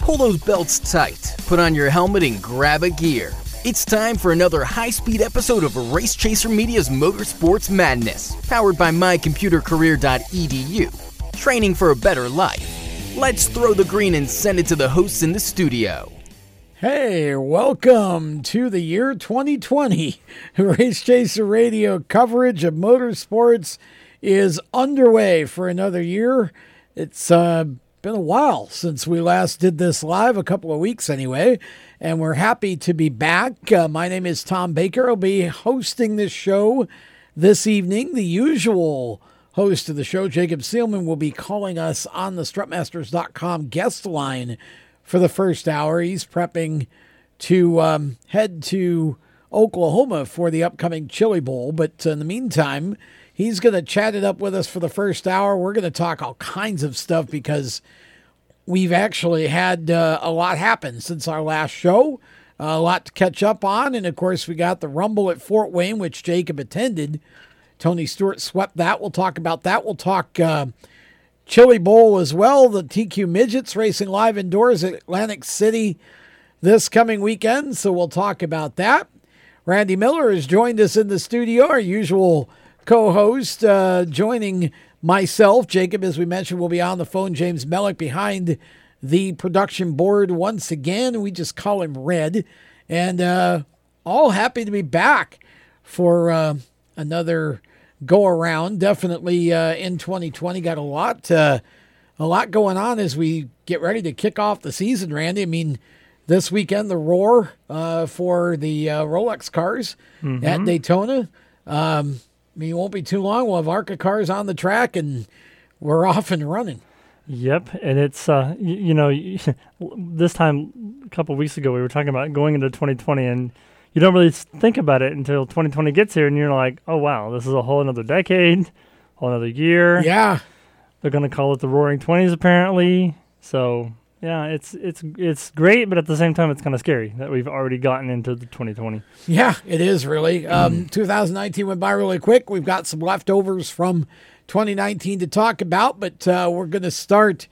Pull those belts tight, put on your helmet, and grab a gear. It's time for another high speed episode of Race Chaser Media's Motorsports Madness, powered by mycomputercareer.edu. Training for a better life. Let's throw the green and send it to the hosts in the studio. Hey, welcome to the year 2020. Race Chaser Radio coverage of motorsports is underway for another year. It's uh, been a while since we last did this live, a couple of weeks anyway, and we're happy to be back. Uh, my name is Tom Baker. I'll be hosting this show this evening. The usual host of the show, Jacob Seelman, will be calling us on the strutmasters.com guest line for the first hour. He's prepping to um, head to Oklahoma for the upcoming Chili Bowl. But in the meantime, he's going to chat it up with us for the first hour. We're going to talk all kinds of stuff because we've actually had uh, a lot happen since our last show. Uh, a lot to catch up on. And of course, we got the Rumble at Fort Wayne, which Jacob attended. Tony Stewart swept that. We'll talk about that. We'll talk. Uh, Chili Bowl as well. The TQ Midgets racing live indoors at Atlantic City this coming weekend. So we'll talk about that. Randy Miller has joined us in the studio, our usual co host, uh, joining myself. Jacob, as we mentioned, will be on the phone. James Mellick behind the production board once again. We just call him Red. And uh, all happy to be back for uh, another go around. Definitely uh, in 2020, got a lot, uh, a lot going on as we get ready to kick off the season. Randy, I mean, this weekend the roar uh, for the uh, Rolex cars mm-hmm. at Daytona. Um, I mean, it won't be too long. We'll have ARCA cars on the track, and we're off and running. Yep, and it's uh, you, you know, this time a couple weeks ago we were talking about going into 2020 and you don't really think about it until 2020 gets here, and you're like, oh wow, this is a whole another decade, whole another year. Yeah, they're gonna call it the Roaring Twenties apparently. So yeah, it's it's it's great, but at the same time, it's kind of scary that we've already gotten into the 2020. Yeah, it is really. Um, 2019 went by really quick. We've got some leftovers from 2019 to talk about, but uh, we're going to start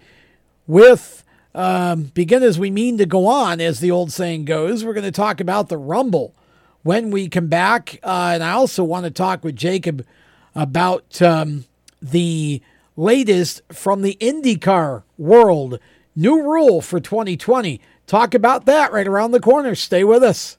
with um, begin as we mean to go on, as the old saying goes. We're going to talk about the Rumble when we come back. Uh, and I also want to talk with Jacob about um, the latest from the IndyCar world. New rule for 2020. Talk about that right around the corner. Stay with us.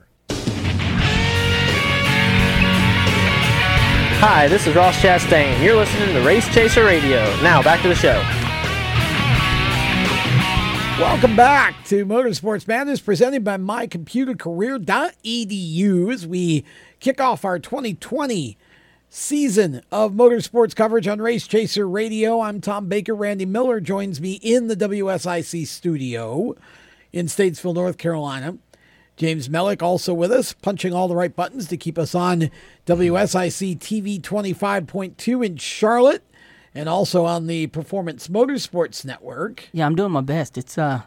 Hi, this is Ross Chastain. You're listening to Race Chaser Radio. Now, back to the show. Welcome back to Motorsports Madness presented by mycomputercareer.edu as we kick off our 2020 season of motorsports coverage on Race Chaser Radio. I'm Tom Baker. Randy Miller joins me in the WSIC studio in Statesville, North Carolina. James Mellick also with us, punching all the right buttons to keep us on WSIC TV 25.2 in Charlotte and also on the Performance Motorsports Network. Yeah, I'm doing my best. It's uh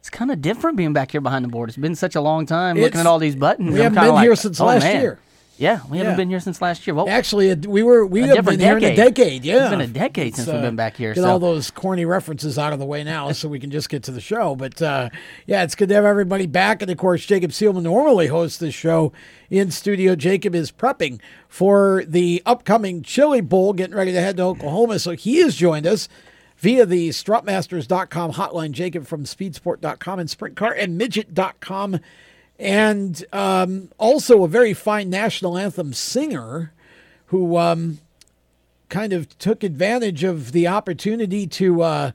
it's kind of different being back here behind the board. It's been such a long time It's- looking at all these buttons. We I'm haven't been like, here since oh, last man. year. Yeah, we haven't Yeah. been here since last year. Well, Actually, it- we were we have different been here in a decade. decade. Yeah, It's been a decade since we've been back here, Get so- all those corny references out of the way now, so we can just get to the show. But uh, yeah, it's good to have everybody back. And of course, Jacob Seelman normally hosts this show in studio. Jacob is prepping for the upcoming Chili Bowl, getting ready to head to Oklahoma. So he has joined us via the strutmasters.com hotline. Jacob from speedsport.com and sprintcar and midget.com and um, also a very fine national anthem singer who um, kind of took advantage of the opportunity to uh,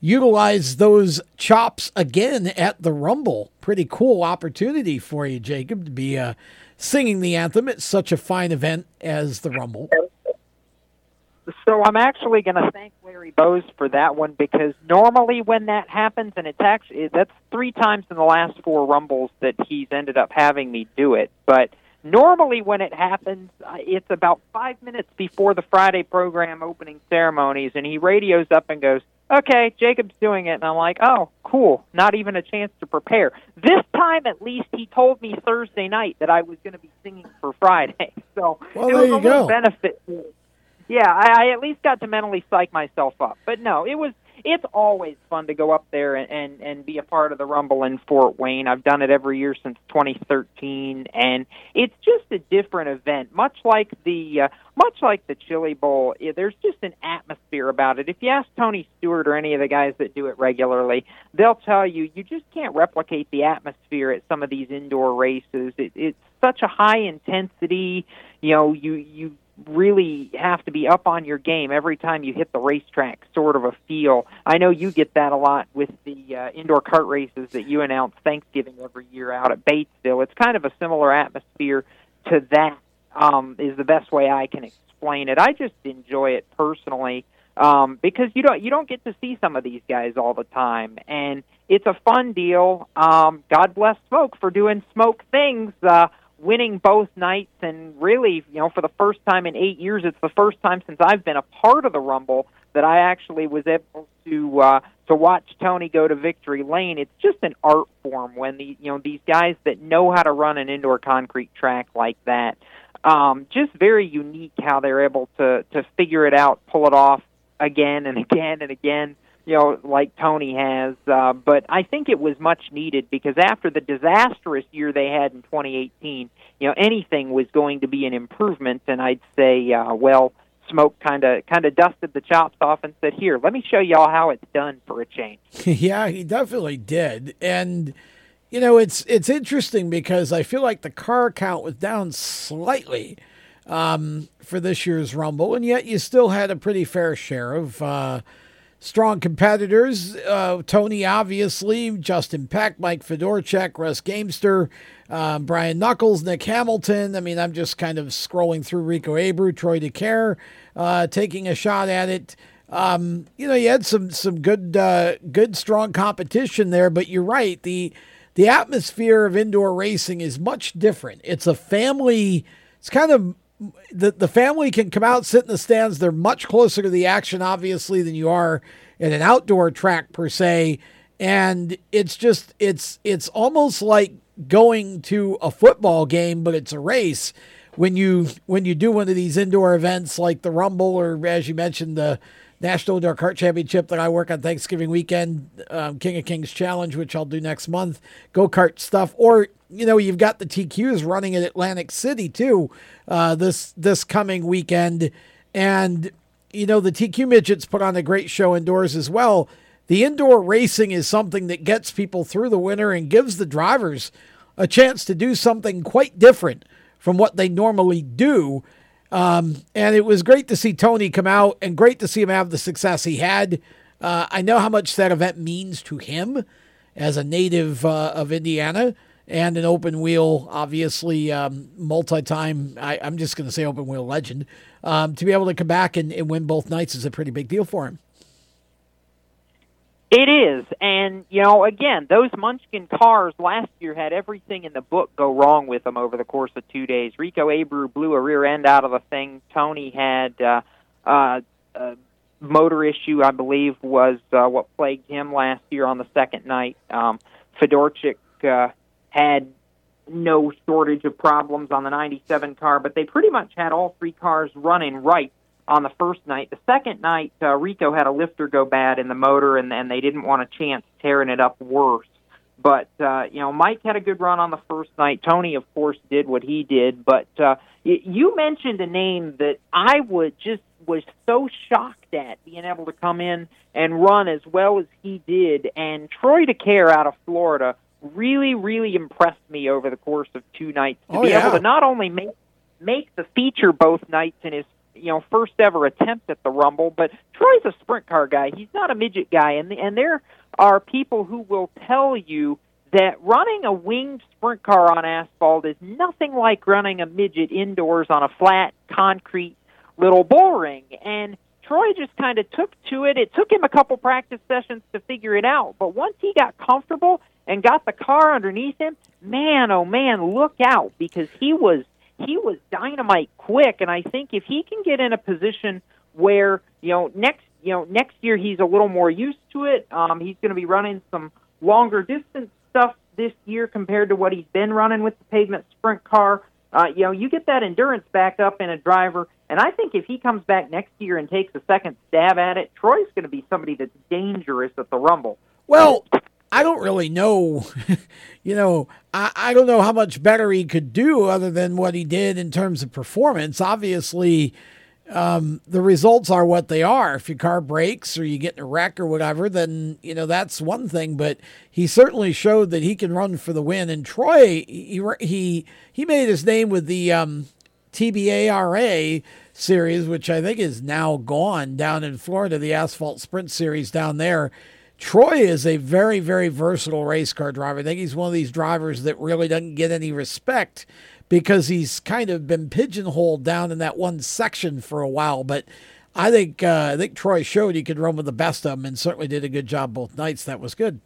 utilize those chops again at the Rumble. Pretty cool opportunity for you, Jacob, to be uh, singing the anthem at such a fine event as the Rumble. So I'm actually going to thank Larry Boos for that one because normally when that happens, and it's actually that's three times in the last four rumbles that he's ended up having me do it. But normally when it happens, uh, it's about five minutes before the Friday program opening ceremonies, and he radios up and goes, "Okay, Jacob's doing it," and I'm like, "Oh, cool! Not even a chance to prepare." This time, at least, he told me Thursday night that I was going to be singing for Friday, so Well, it was a little go. benefit. Yeah, I, I at least got to mentally psych myself up. But no, it was it's always fun to go up there and, and and be a part of the Rumble in Fort Wayne. I've done it every year since 2013, and it's just a different event. Much like the uh, much like the Chili Bowl, eh, there's just an atmosphere about it. If you ask Tony Stewart or any of the guys that do it regularly, they'll tell you you just can't replicate the atmosphere at some of these indoor races. It, it's such a high intensity. You know, you you really have to be up on your game every time you hit the racetrack sort of a feel. I know you get that a lot with the uh, indoor kart races that you announce Thanksgiving every year out at Batesville. It's kind of a similar atmosphere to that um, is the best way I can explain it. I just enjoy it personally um, because you don't you don't get to see some of these guys all the time, and it's a fun deal. Um, God bless Smoke for doing Smoke things. Uh, winning both nights and really you know for the first time in eight years it's the first time since i've been a part of the rumble that i actually was able to uh to watch tony go to victory lane. It's just an art form when the you know these guys that know how to run an indoor concrete track like that um just very unique how they're able to to figure it out pull it off again and again and again you know, like Tony has. Uh, but I think it was much needed because after the disastrous year they had in 2018, you know, anything was going to be an improvement. And I'd say, uh, well, Smoke kind of kind of dusted the chops off and said, "Here, let me show y'all how it's done for a change." yeah, he definitely did. And you know, it's it's interesting because I feel like the car count was down slightly um, for this year's Rumble, and yet you still had a pretty fair share of uh, strong competitors. Uh, Tony, obviously, Justin Peck, Mike Fedorcak, Russ Gamester, uh, Brian Knuckles, Nick Hamilton. I mean, I'm just kind of scrolling through Rico Abreu, Troy DeCaire, uh, taking a shot at it. Um, you know, you had some some good uh, good strong competition there, but you're right. The the atmosphere of indoor racing is much different. It's a family. It's kind of the the family can come out, sit in the stands. They're much closer to the action, obviously, than you are in an outdoor track per se. And it's just it's it's almost like going to a football game, but it's a race. When you when you do one of these indoor events like the Rumble or as you mentioned the National Indoor Kart Championship that I work on Thanksgiving weekend, um, King of Kings Challenge, which I'll do next month, go kart stuff, or you know you've got the TQs running at Atlantic City too, uh, this this coming weekend, and you know the TQ midgets put on a great show indoors as well. The indoor racing is something that gets people through the winter and gives the drivers a chance to do something quite different from what they normally do. Um, and it was great to see Tony come out and great to see him have the success he had. Uh, I know how much that event means to him as a native uh, of Indiana and an open wheel, obviously um, multi-time. I, am just going to say open wheel legend. Um, to be able to come back and, and win both nights is a pretty big deal for him. It is, and you know, again, those Munchkin cars last year had everything in the book go wrong with them over the course of two days. Rico Abreu blew a rear end out of the thing. Tony had uh, uh, a motor issue, I believe, was uh, what plagued him last year on the second night. Um, Fedorcak uh, had no shortage of problems on the 97 car, but they pretty much had all three cars running right on the first night. The second night, uh, Rico had a lifter go bad in the motor, and, and they didn't want a chance tearing it up worse. But uh, you know, Mike had a good run on the first night. Tony, of course, did what he did. But uh, you mentioned a name that I would just was so shocked at being able to come in and run as well as he did. And Troy DeCaire out of Florida really, really impressed me over the course of two nights to oh, be yeah. able to not only make make the feature both nights in his you know first ever attempt at the Rumble. But Troy's a sprint car guy. He's not a midget guy, and and there are people who will tell you that running a winged sprint car on asphalt is nothing like running a midget indoors on a flat concrete little bull ring. And Troy just kind of took to it. It took him a couple practice sessions to figure it out, but once he got comfortable and got the car underneath him, man, oh man, look out because he was he was dynamite quick, and I think if he can get in a position where you know next you know next year he's a little more used to it, um, he's going to be running some longer distance stuff this year compared to what he's been running with the pavement sprint car. Uh, you know, you get that endurance back up in a driver, and I think if he comes back next year and takes a second stab at it, Troy's going to be somebody that's dangerous at the Rumble. Well, I don't really know. you know, I, I don't know how much better he could do other than what he did in terms of performance. Obviously, um, the results are what they are. If your car breaks or you get in a wreck or whatever, then you know that's one thing. But he certainly showed that he can run for the win. And Troy, he he he made his name with the um, TBARA series, which I think is now gone down in Florida, the Asphalt Sprint Series down there. Troy is a very, very versatile race car driver. I think he's one of these drivers that really doesn't get any respect because he's kind of been pigeonholed down in that one section for a while. But I think uh, I think Troy showed he could run with the best of them and certainly did a good job both nights. That was good.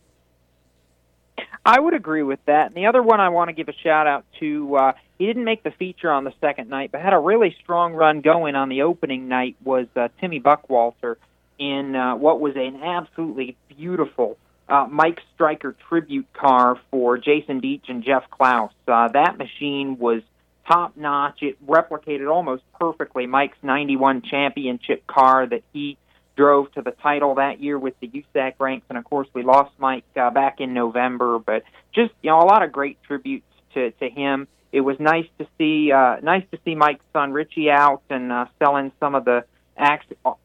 I would agree with that. And the other one I want to give a shout out to, uh, he didn't make the feature on the second night, but had a really strong run going on the opening night was uh, Timmy Buckwalter in uh, what was an absolutely beautiful uh, Mike Streicher tribute car for Jason Deach and Jeff Klaus. Uh, that machine was top notch. It replicated almost perfectly Mike's 91 championship car that he drove to the title that year with the USAC ranks. And of course, we lost Mike uh, back in November, but just, you know, a lot of great tributes to, to him. It was nice to see, uh, nice to see Mike's son Richie out and uh, selling some of the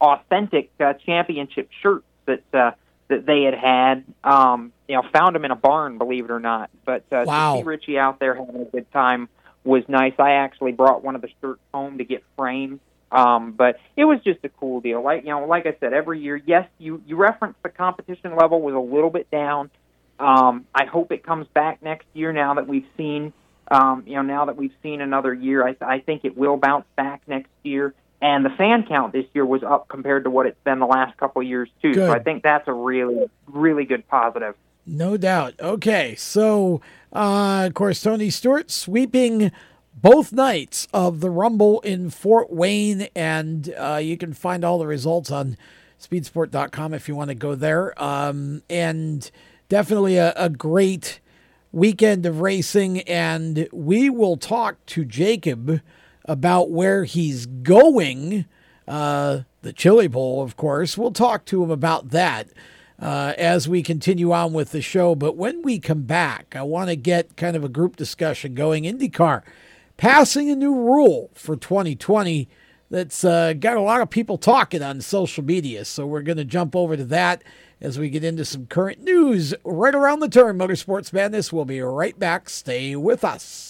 authentic uh, championship shirts that uh, that they had had. Um, you know, found them in a barn, believe it or not. But uh, wow. to see Richie out there having a good time was nice. I actually brought one of the shirts home to get framed. Um, but it was just a cool deal. Like you know, like I said, every year, yes, you you reference the competition level was a little bit down. Um, I hope it comes back next year. Now that we've seen, um, you know, now that we've seen another year, I, I think it will bounce back next year and the fan count this year was up compared to what it's been the last couple of years too. Good. So I think that's a really, really good positive. No doubt. Okay, so uh, of course Tony Stewart sweeping both nights of the Rumble in Fort Wayne, and uh, you can find all the results on speedsport.com if you want to go there. Um, and definitely a, a great weekend of racing, and we will talk to Jacob about where he's going. Uh, the Chili Bowl, of course. We'll talk to him about that uh, as we continue on with the show. But when we come back, I want to get kind of a group discussion going. IndyCar passing a new rule for 2020 that's uh, got a lot of people talking on social media. So we're going to jump over to that as we get into some current news right around the turn. Motorsports Madness. We'll be right back. Stay with us.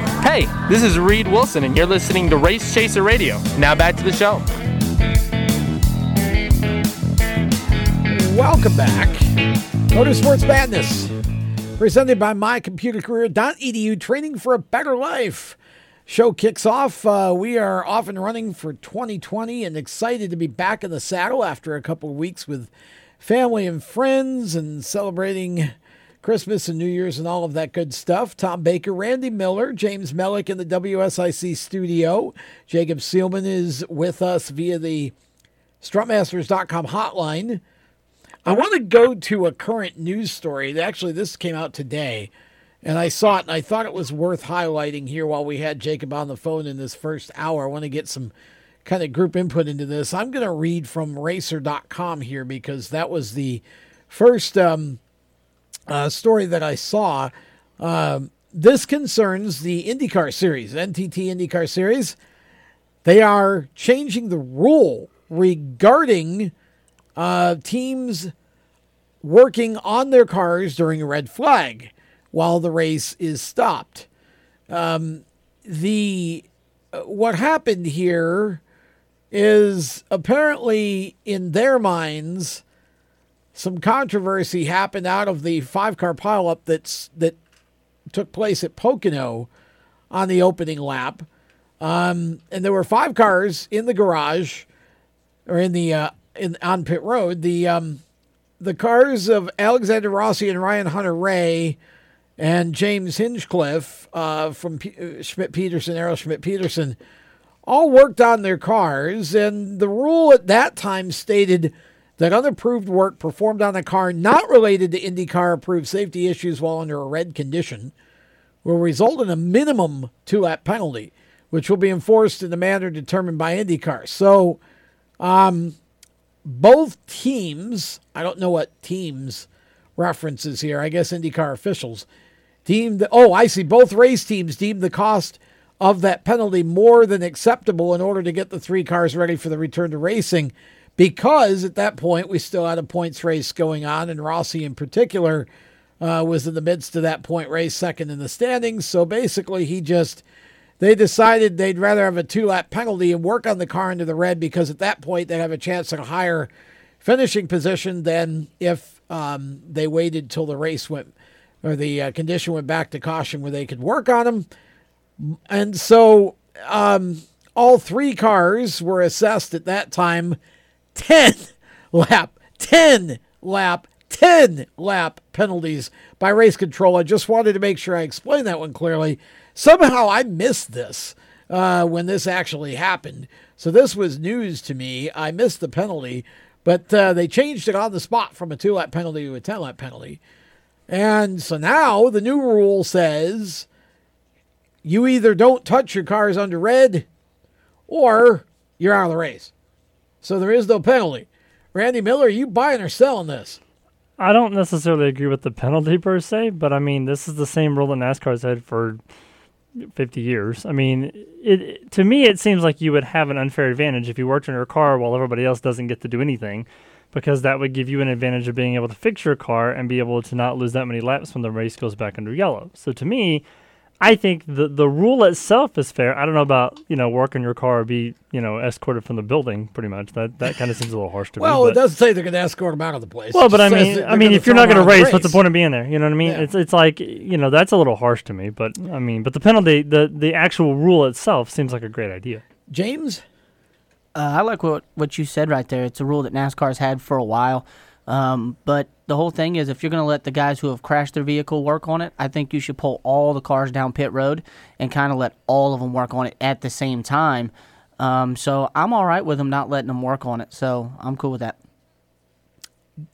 Hey, this is Reed Wilson, and you're listening to Race Chaser Radio. Now back to the show. Welcome back. Motorsports Madness, presented by mycomputercareer.edu, training for a better life. Show kicks off. Uh, we are off and running for 2020 and excited to be back in the saddle after a couple weeks with family and friends and celebrating Christmas and New Year's and all of that good stuff. Tom Baker, Randy Miller, James Mellick in the WSIC studio. Jacob Seelman is with us via the strutmasters.com hotline. I want to go to a current news story. Actually, this came out today, and I saw it and I thought it was worth highlighting here while we had Jacob on the phone in this first hour. I want to get some kind of group input into this. I'm going to read from racer.com here because that was the first um, uh, story that I saw. Um, this concerns the IndyCar Series, NTT IndyCar Series. They are changing the rule regarding uh, teams working on their cars during a red flag while the race is stopped. Um, the uh, what happened here is apparently in their minds some controversy happened out of the five car pileup that's that took place at Pocono on the opening lap. Um, and there were five cars in the garage or in the uh, in on pit road. The um, the cars of Alexander Rossi and Ryan Hunter-Reay and James Hinchcliffe uh, from P- uh, Schmidt Peterson, Arrow Schmidt Peterson, all worked on their cars. And the rule at that time stated that unapproved work performed on a car not related to IndyCar approved safety issues while under a red condition will result in a minimum two lap penalty, which will be enforced in the manner determined by IndyCar. So, um, both teams, I don't know what teams references here, I guess IndyCar officials, deemed, oh, I see, both race teams deemed the cost of that penalty more than acceptable in order to get the three cars ready for the return to racing because at that point we still had a points race going on, and Rossi in particular uh, was in the midst of that point race, second in the standings. So basically, he just they decided they'd rather have a two lap penalty and work on the car into the red because at that point they'd have a chance at a higher finishing position than if um, they waited till the race went or the uh, condition went back to caution where they could work on them. And so um, all three cars were assessed at that time 10 lap, 10 lap, 10 lap penalties by race control. I just wanted to make sure I explained that one clearly. Somehow I missed this uh, when this actually happened. So this was news to me. I missed the penalty, but uh, they changed it on the spot from a two lap penalty to a 10 lap penalty. And so now the new rule says you either don't touch your cars under red or you're out of the race. So there is no penalty. Randy Miller, are you buying or selling this? I don't necessarily agree with the penalty per se, but I mean, this is the same rule that NASCAR's had for 50 years. I mean, it to me it seems like you would have an unfair advantage if you worked on your car while everybody else doesn't get to do anything because that would give you an advantage of being able to fix your car and be able to not lose that many laps when the race goes back under yellow. So to me, I think the the rule itself is fair. I don't know about you know working your car or be you know escorted from the building. Pretty much that that kind of seems a little harsh to well, me. Well, it doesn't say they're going to escort them out of the place. Well, but I mean, I mean, if you're not going to race, race, what's the point of being there? You know what I mean? Yeah. It's it's like you know that's a little harsh to me. But I mean, but the penalty, the the actual rule itself seems like a great idea. James, Uh, I like what what you said right there. It's a rule that NASCAR's had for a while. Um, but the whole thing is, if you're going to let the guys who have crashed their vehicle work on it, I think you should pull all the cars down pit road and kind of let all of them work on it at the same time. Um, so I'm all right with them not letting them work on it. So I'm cool with that.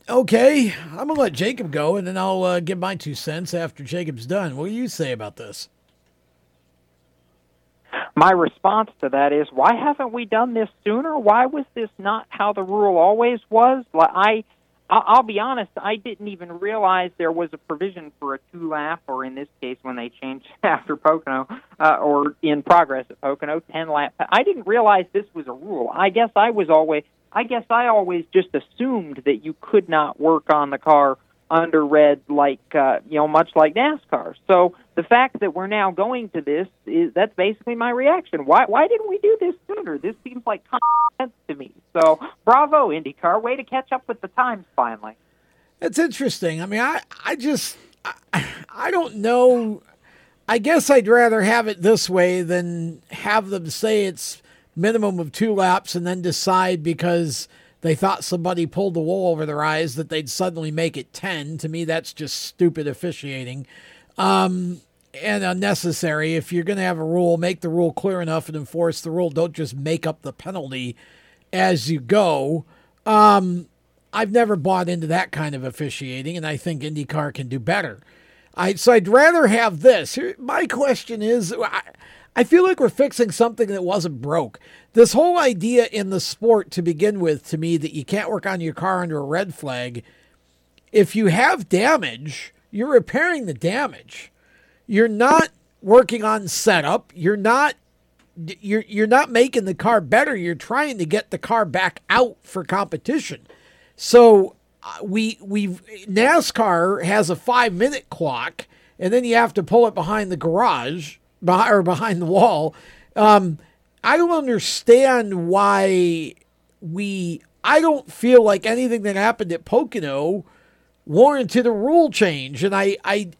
okay, I'm going to let Jacob go, and then I'll uh, give my two cents after Jacob's done. What do you say about this? My response to that is, why haven't we done this sooner? Why was this not how the rule always was? Like I, I- I'll be honest, I didn't even realize there was a provision for a two lap, or in this case, when they changed after Pocono, uh, or in progress at Pocono, ten lap. I didn't realize this was a rule. I guess I was always, I guess I always just assumed that you could not work on the car under red like uh, you know much like NASCAR. So the fact that we're now going to this is that's basically my reaction. Why why didn't we do this sooner? This seems like common sense to me. So bravo IndyCar, way to catch up with the times finally. It's interesting. I mean, I, I just, I, I don't know. I guess I'd rather have it this way than have them say it's minimum of two laps and then decide because they thought somebody pulled the wool over their eyes that they'd suddenly make it 10. To me, that's just stupid officiating um, and unnecessary. If you're going to have a rule, make the rule clear enough and enforce the rule. Don't just make up the penalty as you go. Um, I've never bought into that kind of officiating, and I think IndyCar can do better. I so I'd rather have this. Here, my question is, I, I feel like we're fixing something that wasn't broke. This whole idea in the sport to begin with, to me, that you can't work on your car under a red flag. If you have damage, you're repairing the damage. you're not working on setup. You're not you're you're not making the car better. You're trying to get the car back out for competition. So uh, we we NASCAR has a five minute clock, and then you have to pull it behind the garage or behind the wall. Um, I don't understand why we. I don't feel like anything that happened at Pocono warranted a rule change, and I, I,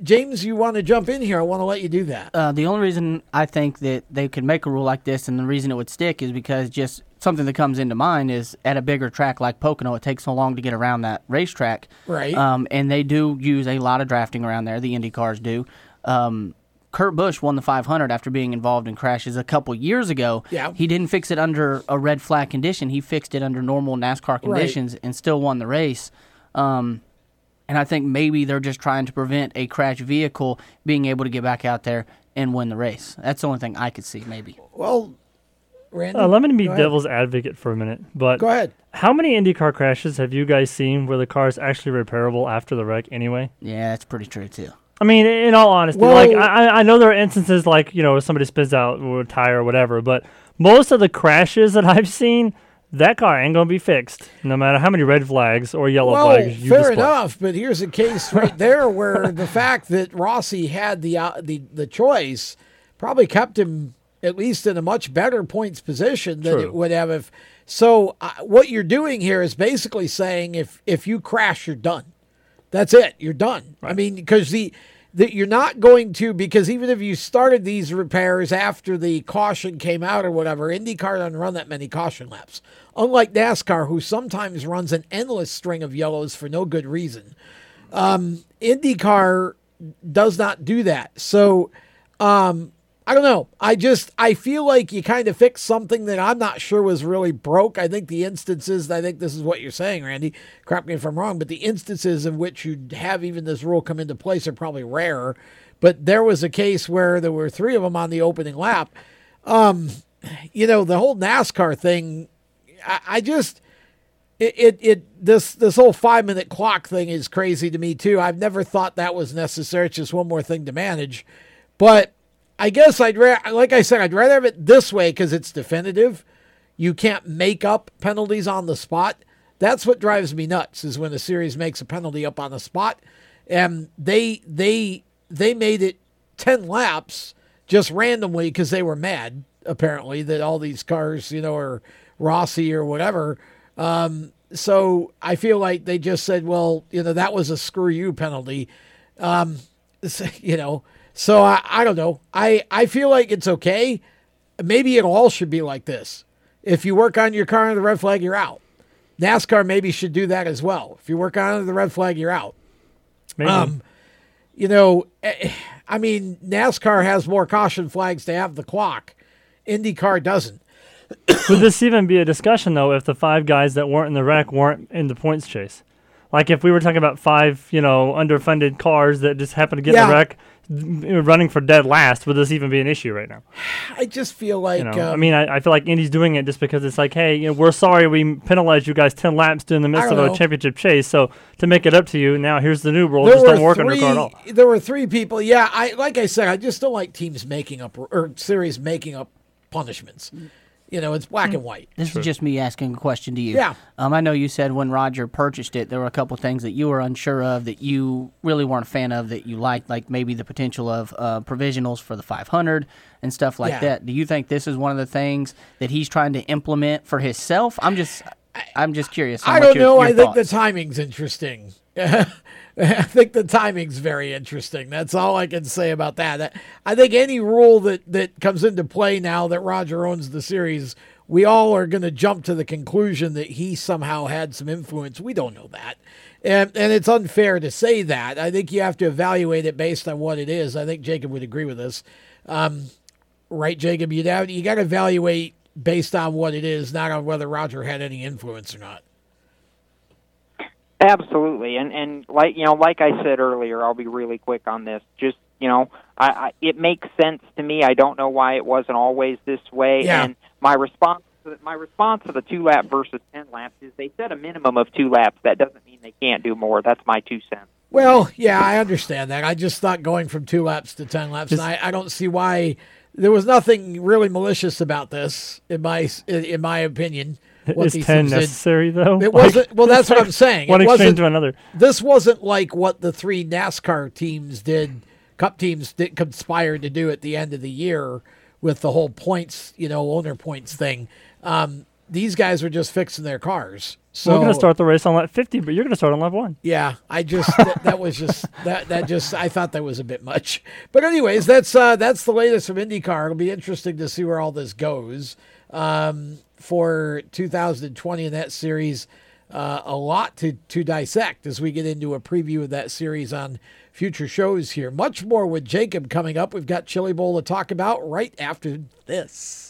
James, you want to jump in here? I want to let you do that. Uh, the only reason I think that they could make a rule like this, and the reason it would stick, is because just something that comes into mind is at a bigger track like Pocono, it takes so long to get around that racetrack. Right. Um, and they do use a lot of drafting around there. The Indy cars do. Um, Kurt Busch won the 500 after being involved in crashes a couple years ago. Yeah. He didn't fix it under a red flag condition. He fixed it under normal NASCAR conditions and still won the race. Um, and I think maybe they're just trying to prevent a crash vehicle being able to get back out there and win the race. That's the only thing I could see, maybe. Well, Randy, Uh, let me be go ahead. devil's advocate for a minute. But Go ahead. How many IndyCar crashes have you guys seen where the car is actually repairable after the wreck anyway? Yeah, that's pretty true too. I mean, in all honesty, Well- like I, I- know there are instances like you know somebody spins out with a tire or whatever, but most of the crashes that I've seen, that car ain't gonna be fixed, no matter how many red flags or yellow well, flags you fair display. enough, but here's a case right there where the fact that Rossi had the uh, the the choice probably kept him at least in a much better points position than True. it would have if. So uh, what you're doing here is basically saying if if you crash, you're done. That's it. You're done. I mean, because the that you're not going to because even if you started these repairs after the caution came out or whatever, IndyCar doesn't run that many caution laps. Unlike NASCAR, who sometimes runs an endless string of yellows for no good reason, um, IndyCar does not do that. So um, I don't know. I just I feel like you kind of fixed something that I'm not sure was really broke. I think the instances I think this is what you're saying, Randy. Correct me if I'm wrong, but the instances in which you have even this rule come into place are probably rare. But there was a case where there were three of them on the opening lap. Um, you know, the whole NASCAR thing. I, I just it, it it this this whole five minute clock thing is crazy to me too. I've never thought that was necessary. It's just one more thing to manage. But I guess I'd ra- like I said I'd rather have it this way because it's definitive. You can't make up penalties on the spot. That's what drives me nuts is when a series makes a penalty up on the spot, and they they they made it ten laps just randomly because they were mad apparently that all these cars you know are Rossi or whatever. Um, so I feel like they just said, well, you know, that was a screw you penalty. Um, you know, so I, I don't know. I, I feel like it's okay. Maybe it all should be like this. If you work on your car under the red flag, you're out. NASCAR maybe should do that as well. If you work on under the red flag, you're out. Maybe. Um, you know, eh, I mean, NASCAR has more caution flags to have the clock. IndyCar doesn't. Would this even be a discussion though if the five guys that weren't in the wreck weren't in the points chase? Like if we were talking about five, you know, underfunded cars that just happened to get in the wreck, running for dead last, would this even be an issue right now? I just feel like You know, I um, mean, I, I feel like Indy's doing it just because it's like, hey, you know, we're sorry we penalized you guys ten laps during the midst of don't a championship chase. So to make it up to you, now here's the new rule: there just don't work on your three. car at all. There were three people. Yeah, I like I said, I just don't like teams making up or series making up punishments. You know, it's black and white. This is just me asking a question to you. Yeah. Um, I know you said when Roger purchased it, there were a couple things that you were unsure of that you really weren't a fan of that you liked, like maybe the potential of uh, provisionals for the 500 and stuff like Yeah. that. Do you think this is one of the things that he's trying to implement for himself? I'm just, I'm just curious. I don't your- know. your I think the timing's interesting. I think the timing's very interesting. That's all I can say about that. I think any rule that, that comes into play now that Roger owns the series, we all are going to jump to the conclusion that he somehow had some influence. We don't know that. And, and it's unfair to say that. I think you have to evaluate it based on what it is. I think Jacob would agree with this. Um, right, Jacob? Have, you got to evaluate based on what it is, not on whether Roger had any influence or not. Absolutely, and and like you know, like I said earlier, I'll be really quick on this. Just you know, I, I it makes sense to me. I don't know why it wasn't always this way. Yeah. And my response, to, my response to the two lap versus ten laps is they set a minimum of two laps. That doesn't mean they can't do more. That's my two cents. Well, yeah, I understand that. I just thought going from two laps to ten laps, and I, I don't see why there was nothing really malicious about this, in my in my opinion. What Is ten necessary did. though? It wasn't. Well, that's what I'm saying. One it extreme to another. This wasn't like what the three NASCAR teams did, Cup teams did conspire to do at the end of the year with the whole points, you know, owner points thing. Um, these guys were just fixing their cars. So we're going to start the race on lap 50, but you're going to start on lap one. Yeah, I just that, that, was just that that just I thought that was a bit much. But anyways, that's uh, that's the latest from IndyCar. It'll be interesting to see where all this goes um, for 2020 in that series. Uh, a lot to to dissect as we get into a preview of that series on future shows here. Much more with Jacob coming up. We've got Chili Bowl to talk about right after this.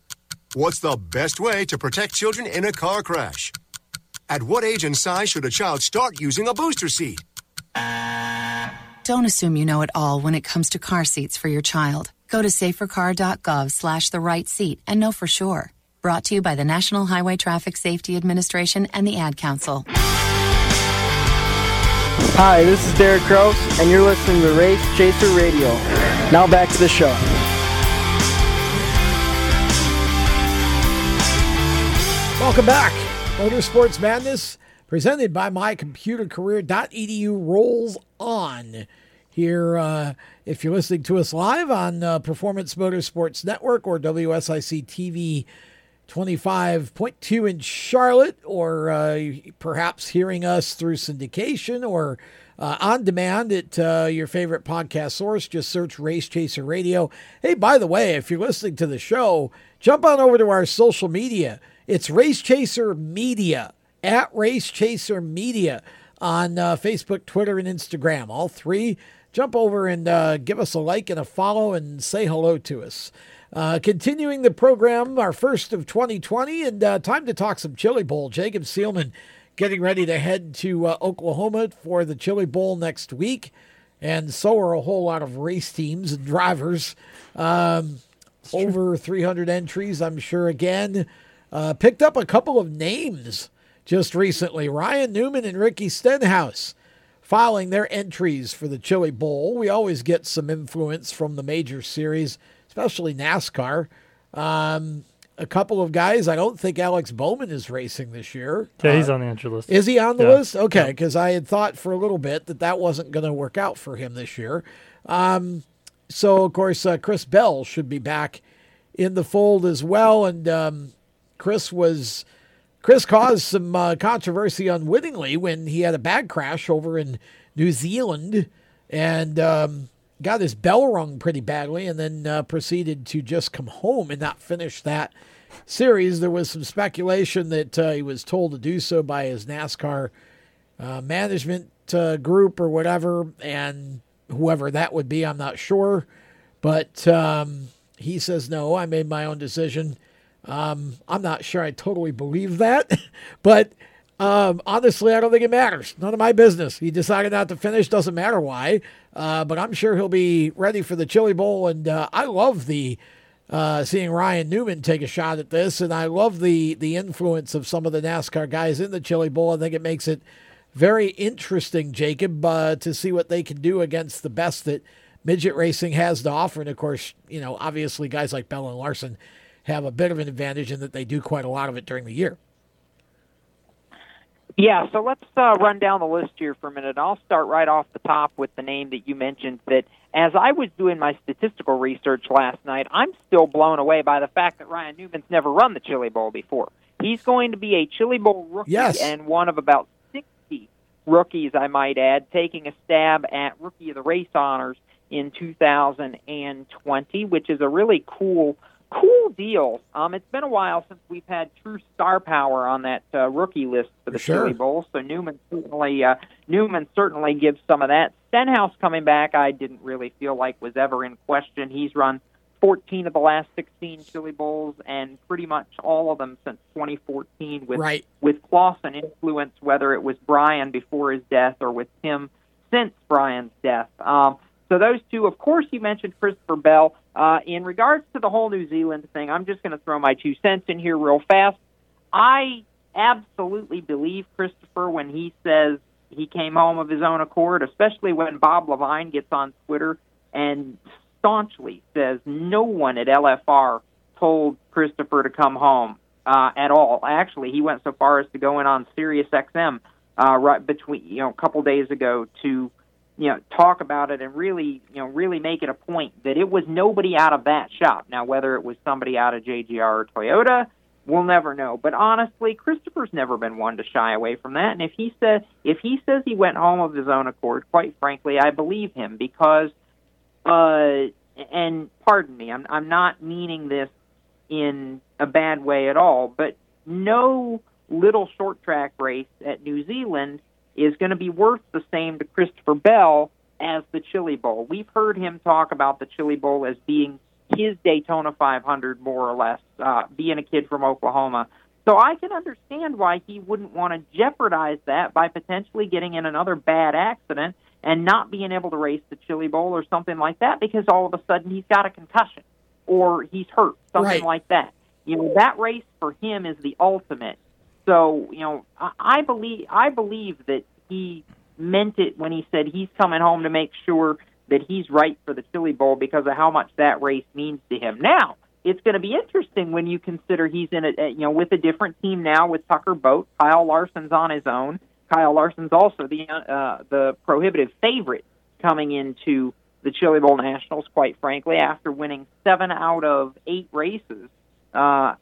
What's the best way to protect children in a car crash? At what age and size should a child start using a booster seat? Don't assume you know it all when it comes to car seats for your child. Go to safercar.gov slash the right seat and know for sure. Brought to you by the National Highway Traffic Safety Administration and the Ad Council. Hi, this is Derek Kraus, and you're listening to Race Chaser Radio. Now back to the show. Welcome back. Motorsports Madness, presented by mycomputercareer.edu, rolls on here. Uh, if you're listening to us live on uh, Performance Motorsports Network or WSIC TV 25.2 in Charlotte, or uh, perhaps hearing us through syndication or uh, on demand at uh, your favorite podcast source. Just search Race Chaser Radio. Hey, by the way, if you're listening to the show, jump on over to our social media. It's Race Chaser Media at Race Chaser Media on uh, Facebook, Twitter, and Instagram. All three. Jump over and uh, give us a like and a follow and say hello to us. Uh, continuing the program, our first of 2020, and uh, time to talk some Chili Bowl. Jacob Seelman getting ready to head to uh, Oklahoma for the Chili Bowl next week. and so are a whole lot of race teams and drivers. Um, over 300 entries, I'm sure. Again, uh, picked up a couple of names just recently. Ryan Newman and Ricky Stenhouse filing their entries for the Chili Bowl. We always get some influence from the major series, especially NASCAR. Um, a couple of guys. I don't think Alex Bowman is racing this year. Yeah, he's on the entry list. Is he on the Yeah. list? Okay, because I had thought for a little bit that that wasn't going to work out for him this year. Um, so, of course, uh, Chris Bell should be back in the fold as well. And um, Chris was Chris caused some uh, controversy unwittingly when he had a bag crash over in New Zealand and um, got his bell rung pretty badly, and then uh, proceeded to just come home and not finish that series. There was some speculation that uh, he was told to do so by his NASCAR uh, management uh, group or whatever, and whoever that would be, I'm not sure. But um, he says, no, I made my own decision. Um, I'm not sure I totally believe that, but um, honestly, I don't think it matters. None of my business. He decided not to finish, doesn't matter why. Uh, but I'm sure he'll be ready for the Chili Bowl, and uh, I love the uh, seeing Ryan Newman take a shot at this, and I love the the influence of some of the NASCAR guys in the Chili Bowl. I think it makes it very interesting, Jacob, uh, to see what they can do against the best that midget racing has to offer. And of course, you know, obviously, guys like Bell and Larson have a bit of an advantage in that they do quite a lot of it during the year. Yeah, so let's uh, run down the list here for a minute. I'll start right off the top with the name that you mentioned. That as I was doing my statistical research last night, I'm still blown away by the fact that Ryan Newman's never run the Chili Bowl before. He's going to be a Chili Bowl rookie Yes. and one of about 60 rookies, I might add, taking a stab at Rookie of the Race honors in 2020, which is a really cool cool deal. Um, it's been a while since we've had true star power on that uh, rookie list for the sure. Chili Bowl. So Newman certainly uh, Newman certainly gives some of that. Stenhouse coming back, I didn't really feel like was ever in question. He's run 14 of the last 16 Chili Bowls, and pretty much all of them since 2014 with Right. with Clauson influence, whether it was Bryan before his death or with him since Bryan's death. Um, so those two, of course, you mentioned Christopher Bell. Uh, in regards to the whole New Zealand thing, I'm just going to throw my two cents in here real fast. I absolutely believe Christopher when he says he came home of his own accord, especially when Bob Leavine gets on Twitter and staunchly says no one at LFR told Christopher to come home uh, at all. Actually, he went so far as to go in on Sirius XM uh, right between you know a couple days ago to you know talk about it and really you know really make it a point that it was nobody out of that shop. Now whether it was somebody out of JGR or Toyota, we'll never know. But honestly, Christopher's never been one to shy away from that. And if he said if he says he went home of his own accord, quite frankly, I believe him because uh and pardon me, I'm I'm not meaning this in a bad way at all, but no little short track race at New Zealand is going to be worth the same to Christopher Bell as the Chili Bowl. We've heard him talk about the Chili Bowl as being his Daytona 500, more or less, uh, being a kid from Oklahoma. So I can understand why he wouldn't want to jeopardize that by potentially getting in another bad accident and not being able to race the Chili Bowl or something like that because all of a sudden he's got a concussion or he's hurt, something Right. like that. You know, that race for him is the ultimate. So, you know, I, I believe I believe that he meant it when he said he's coming home to make sure that he's right for the Chili Bowl because of how much that race means to him. Now, it's going to be interesting when you consider he's in a you know with a different team now with Tucker Boat. Kyle Larson's on his own. Kyle Larson's also the uh, the prohibitive favorite coming into the Chili Bowl Nationals. Quite frankly, after winning seven out of eight races uh,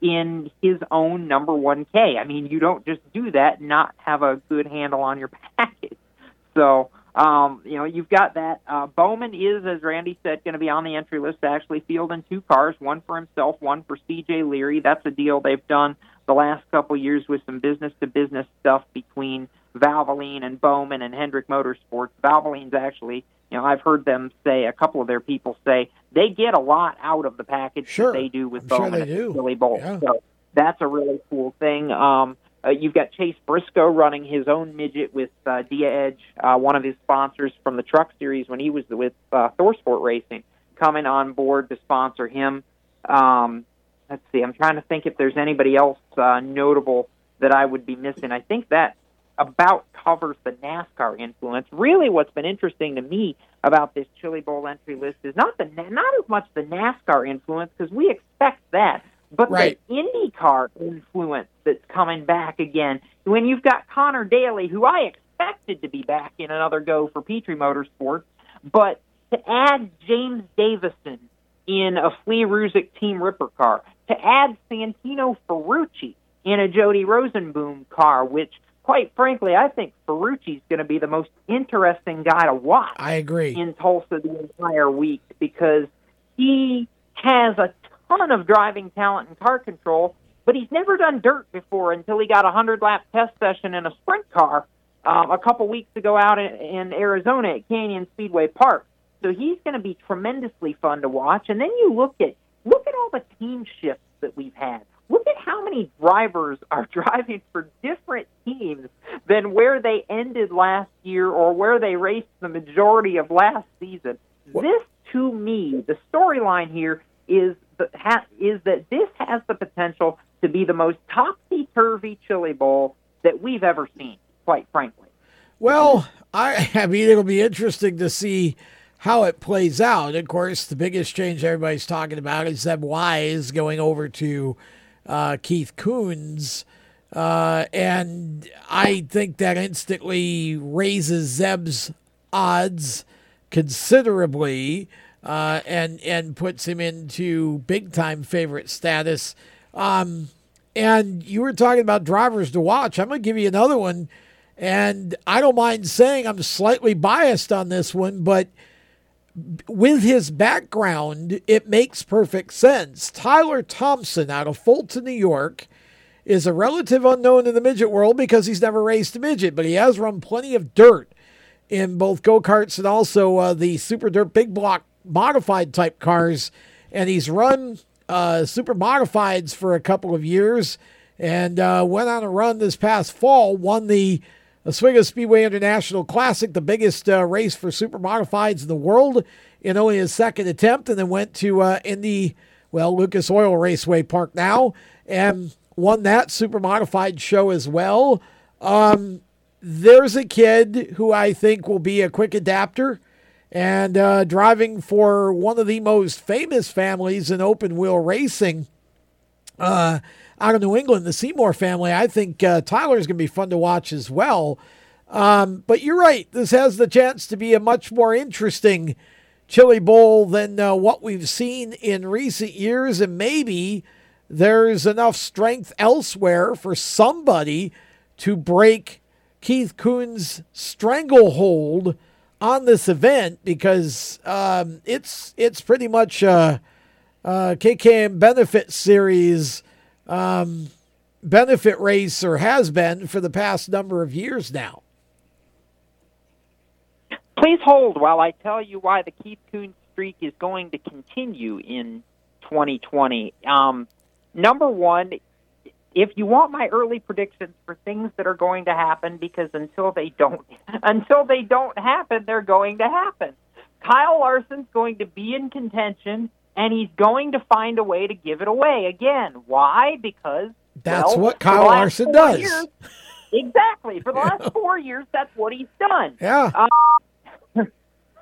in his own number one K. I mean, you don't just do that not have a good handle on your package. So, um, you know, you've got that. Uh, Bowman is, as Randy said, going to be on the entry list to actually field in two cars, one for himself, one for C.J. Leary. That's a deal they've done the last couple years with some business-to-business stuff between Valvoline and Bowman and Hendrick Motorsports. Valvoline's actually, you know, I've heard them say, a couple of their people say, they get a lot out of the package Sure. that they do with I'm sure Bowman they do. Chili Bowl. Yeah. So that's a really cool thing. Um, Uh, you've got Chase Briscoe running his own midget with uh, Dia Edge, uh, one of his sponsors from the Truck Series when he was with uh, ThorSport Racing, coming on board to sponsor him. Um, let's see, I'm trying to think if there's anybody else uh, notable that I would be missing. I think that about covers the NASCAR influence. Really, what's been interesting to me about this Chili Bowl entry list is not the not as much the NASCAR influence because we expect that, but Right. the IndyCar influence that's coming back again. When you've got Conor Daly, who I expected to be back in another go for Petrie Motorsports, but to add James Davison in a Flea Ruzick Team Ripper car, to add Santino Ferrucci in a Jody Rosenboom car, which, quite frankly, I think Ferrucci's going to be the most interesting guy to watch. I agree. In Tulsa the entire week because he has a ton of driving talent and car control, but he's never done dirt before until he got a 100 lap test session in a sprint car um, a couple weeks ago out in, in Arizona at Canyon Speedway Park. So he's going to be tremendously fun to watch. And then you look at look at all the team shifts that we've had. Look at how many drivers are driving for different teams than where they ended last year or where they raced the majority of last season. This, to me, the storyline here is the, ha, is that this has the potential to be the most topsy turvy Chili Bowl that we've ever seen. Quite frankly. Well, I, I mean, it'll be interesting to see how it plays out. Of course, the biggest change everybody's talking about is Zeb Wise going over to uh, Keith Kunz. Uh, and I think that instantly raises Zeb's odds considerably uh, and and puts him into big time favorite status. Um, and you were talking about drivers to watch. I'm going to give you another one. And I don't mind saying I'm slightly biased on this one, but with his background, it makes perfect sense. Tyler Thompson out of Fulton, New York, is a relative unknown in the midget world because he's never raced a midget, but he has run plenty of dirt in both go karts and also uh, the super dirt big block modified type cars. And he's run uh, super modifieds for a couple of years and uh, went on a run this past fall, won the Oswego Speedway International Classic, the biggest uh, race for super modifieds in the world, in only his second attempt, and then went to uh, Indy, well, Lucas Oil Raceway Park now, and won that super modified show as well. Um, there's a kid who I think will be a quick adapter and uh, driving for one of the most famous families in open wheel racing uh, out of New England, the Seymour family. I think uh, is going to be fun to watch as well. Um, but you're right. This has the chance to be a much more interesting Chili Bowl than uh, what we've seen in recent years. And maybe there's enough strength elsewhere for somebody to break Keith Kunz's stranglehold on this event because um, it's it's pretty much a, a KKM benefit series um, benefit race or has been for the past number of years now. Please hold while I tell you why the Keith Kunz streak is going to continue in 2020. Um, number one, if you want my early predictions for things that are going to happen, because until they don't, until they don't happen, they're going to happen. Kyle Larson's going to be in contention, and he's going to find a way to give it away again. Why? Because That's well, what Kyle Larson does. years- exactly. For the last four years, that's what he's done. Yeah. Uh,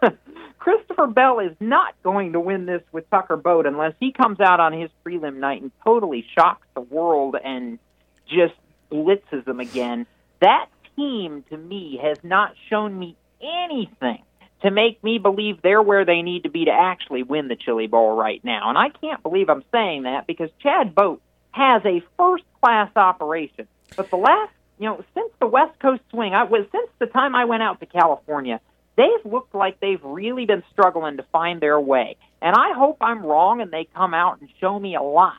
Christopher Bell is not going to win this with Tucker Boat unless he comes out on his prelim night and totally shocks the world and just blitzes them again. That team, to me, has not shown me anything to make me believe they're where they need to be to actually win the Chili Bowl right now. And I can't believe I'm saying that because Chad Boat has a first class operation. But the last, you know, since the West Coast swing, I was since the time I went out to California, they've looked like they've really been struggling to find their way. And I hope I'm wrong and they come out and show me a lot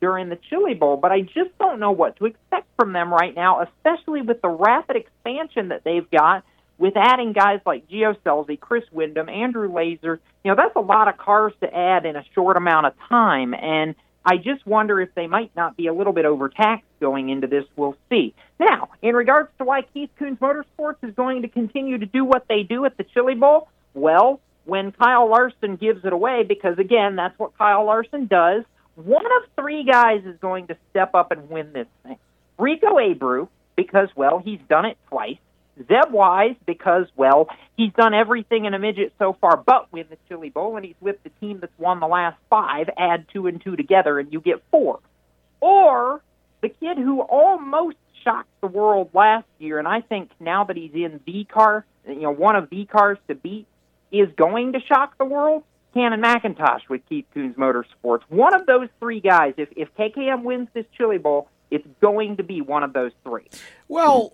during the Chili Bowl, but I just don't know what to expect from them right now, especially with the rapid expansion that they've got with adding guys like Gio Scelzi, Chris Windom, Andrew Layser. You know, that's a lot of cars to add in a short amount of time. And I just wonder if they might not be a little bit overtaxed going into this. We'll see. Now, in regards to why Keith Kunz Motorsports is going to continue to do what they do at the Chili Bowl, well, when Kyle Larson gives it away, because again, that's what Kyle Larson does, one of three guys is going to step up and win this thing. Rico Abreu, because, well, he's done it twice. Zeb Wise, because, well, he's done everything in a midget so far but win the Chili Bowl, and he's with the team that's won the last five. Add two and two together, and you get four. Or the kid who almost shocked the world last year, and I think now that he's in the car, you know, one of the cars to beat, is going to shock the world. Cannon McIntosh with Keith Kunz Motorsports. One of those three guys, if, if KKM wins this Chili Bowl, it's going to be one of those three. Well,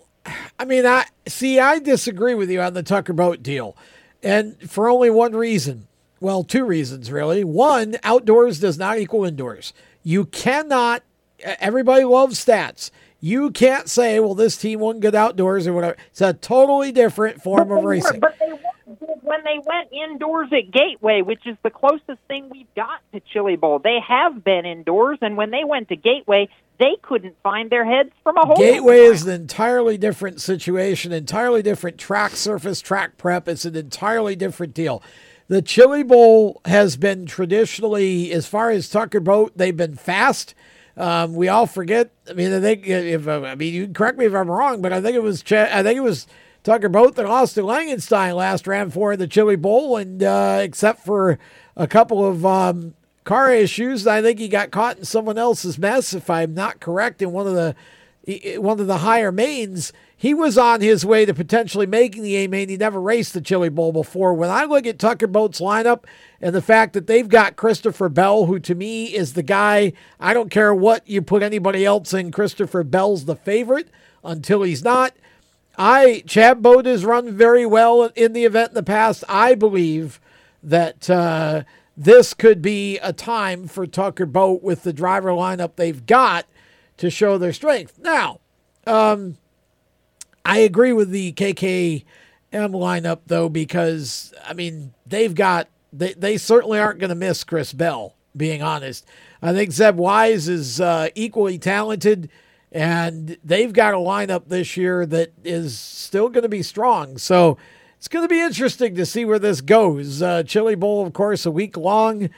I mean, I see. I disagree with you on the Tucker Boat deal, and for only one reason. Well, two reasons really. One, outdoors does not equal indoors. You cannot. Everybody loves stats. You can't say, "Well, this team won good outdoors" or whatever. It's a totally different form of racing. But they when they went indoors at Gateway, which is the closest thing we've got to Chili Bowl. They have been indoors, and when they went to Gateway, they couldn't find their heads from a hole. Gateway is an entirely different situation, entirely different track surface, track prep. It's an entirely different deal. The Chili Bowl has been traditionally, as far as Tucker Boat, they've been fast. Um, we all forget. I mean, I think if I mean you correct me if I'm wrong, but I think it was I think it was Tucker Boat that lost to Langenstein last round for the Chili Bowl, and uh, except for a couple of um, car issues, I think he got caught in someone else's mess. If I'm not correct, in one of the one of the higher mains, he was on his way to potentially making the A main. He never raced the Chili Bowl before. When I look at Tucker Boat's lineup and the fact that they've got Christopher Bell, who to me is the guy, I don't care what you put anybody else in, Christopher Bell's the favorite until he's not. I Chad Boat has run very well in the event in the past. I believe that uh, this could be a time for Tucker Boat with the driver lineup they've got to show their strength. Now, um, I agree with the KKM lineup though because I mean they've got they they certainly aren't going to miss Chris Bell. Being honest, I think Zeb Wise is uh, equally talented. And they've got a lineup this year that is still going to be strong. So it's going to be interesting to see where this goes. Uh, Chili Bowl, of course, a week long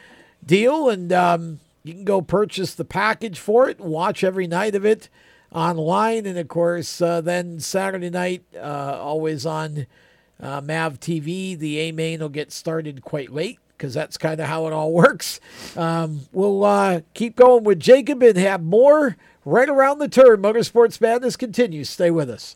deal. And um, you can go purchase the package for it watch every night of it online. And of course, uh, then Saturday night, uh, always on uh, MAV TV, the A main will get started quite late because that's kind of how it all works. Um, we'll uh, keep going with Jacob and have more right around the turn. Motorsports Madness continues. Stay with us.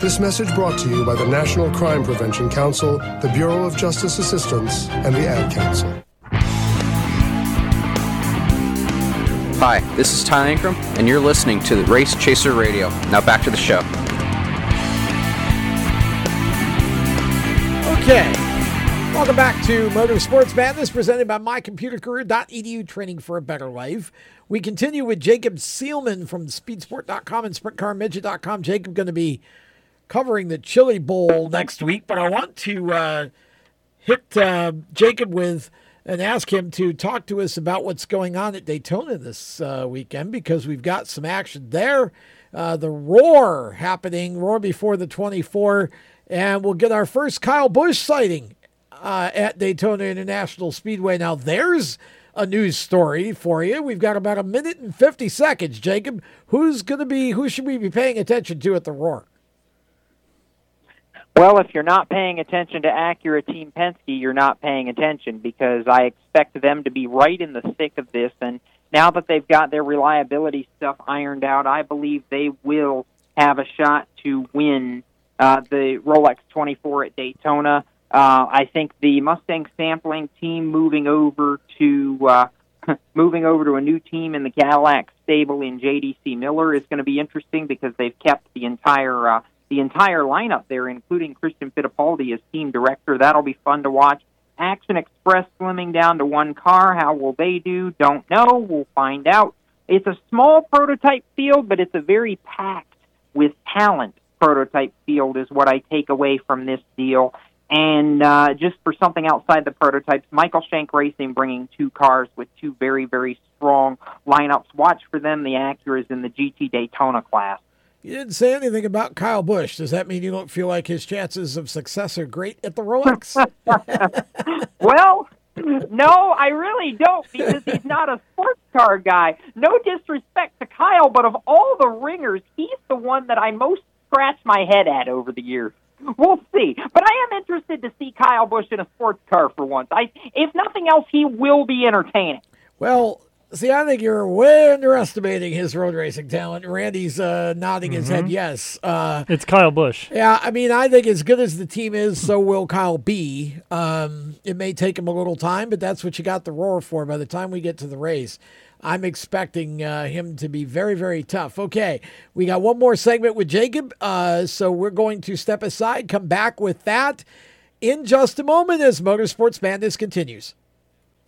This message brought to you by the National Crime Prevention Council, the Bureau of Justice Assistance, and the Ad Council. Hi, this is Ty Ankrum, and you're listening to the Race Chaser Radio. Now back to the show. Okay. Welcome back to Motorsports Madness presented by mycomputercareer.edu training for a better life. We continue with Jacob Seelman from speedsport.com and sprintcarmidget.com. Jacob going to be covering the Chili Bowl next week, but I want to uh, hit uh, Jacob with and ask him to talk to us about what's going on at Daytona this uh, weekend because we've got some action there. Uh, the Roar happening, Roar before the 24, and we'll get our first Kyle Busch sighting uh, at Daytona International Speedway. Now, there's a news story for you. We've got about a minute and 50 seconds, Jacob. Who's going to be, who should we be paying attention to at the Roar? Well, if you're not paying attention to Acura Team Penske, you're not paying attention because I expect them to be right in the thick of this. And now that they've got their reliability stuff ironed out, I believe they will have a shot to win uh, the Rolex 24 at Daytona. Uh, I think the Mustang sampling team moving over to uh, moving over to a new team in the Cadillac stable in JDC Miller is going to be interesting because they've kept the entire uh, the entire lineup there, including Christian Fittipaldi as team director. That'll be fun to watch. Action Express slimming down to one car. How will they do? Don't know. We'll find out. It's a small prototype field, but it's a very packed with talent prototype field, is what I take away from this deal. And uh, just for something outside the prototypes, Michael Shank Racing bringing two cars with two very, very strong lineups. Watch for them. The Acuras in the GT Daytona class. You didn't say anything about Kyle Busch. Does that mean you don't feel like his chances of success are great at the Rolex? well, no, I really don't because he's not a sports car guy. No disrespect to Kyle, but of all the ringers, he's the one that I most scratch my head at over the years. We'll see. But I am interested to see Kyle Busch in a sports car for once. I, if nothing else, he will be entertaining. Well, see, I think you're way underestimating his road racing talent. Randy's uh, nodding his head Mhm. yes. Uh, It's Kyle Busch. yeah, I mean, I think as good as the team is, so will Kyle be. Um, it may take him a little time, but that's what you got the roar for. By the time we get to the race, I'm expecting uh, him to be very, very tough. Okay, we got one more segment with Jacob, uh, so we're going to step aside, come back with that in just a moment as Motorsports Madness continues.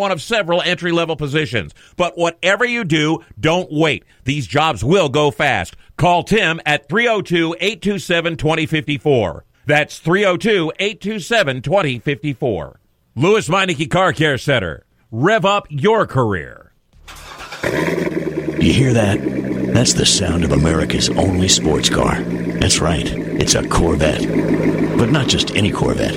one of several entry level positions. But whatever you do, don't wait. These jobs will go fast. Call Tim at 302 827 2054. That's 302 827 2054. Lewes Meineke Car Care Center. Rev up your career. You hear that? That's the sound of America's only sports car. That's right, it's a Corvette. But not just any Corvette,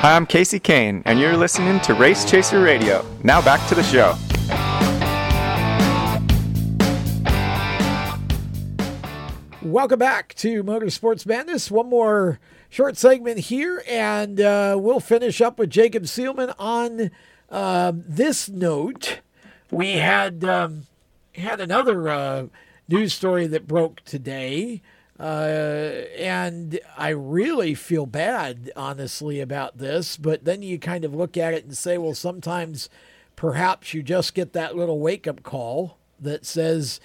Hi, I'm Casey Kane, and you're listening to Race Chaser Radio. Now back to the show. Welcome back to Motorsports Madness. One more short segment here, and uh, we'll finish up with Jacob Seelman on uh, this note. We had um, had another uh, news story that broke today. Uh, and I really feel bad, honestly, about this. But then you kind of look at it and say, well, sometimes perhaps you just get that little wake up call that says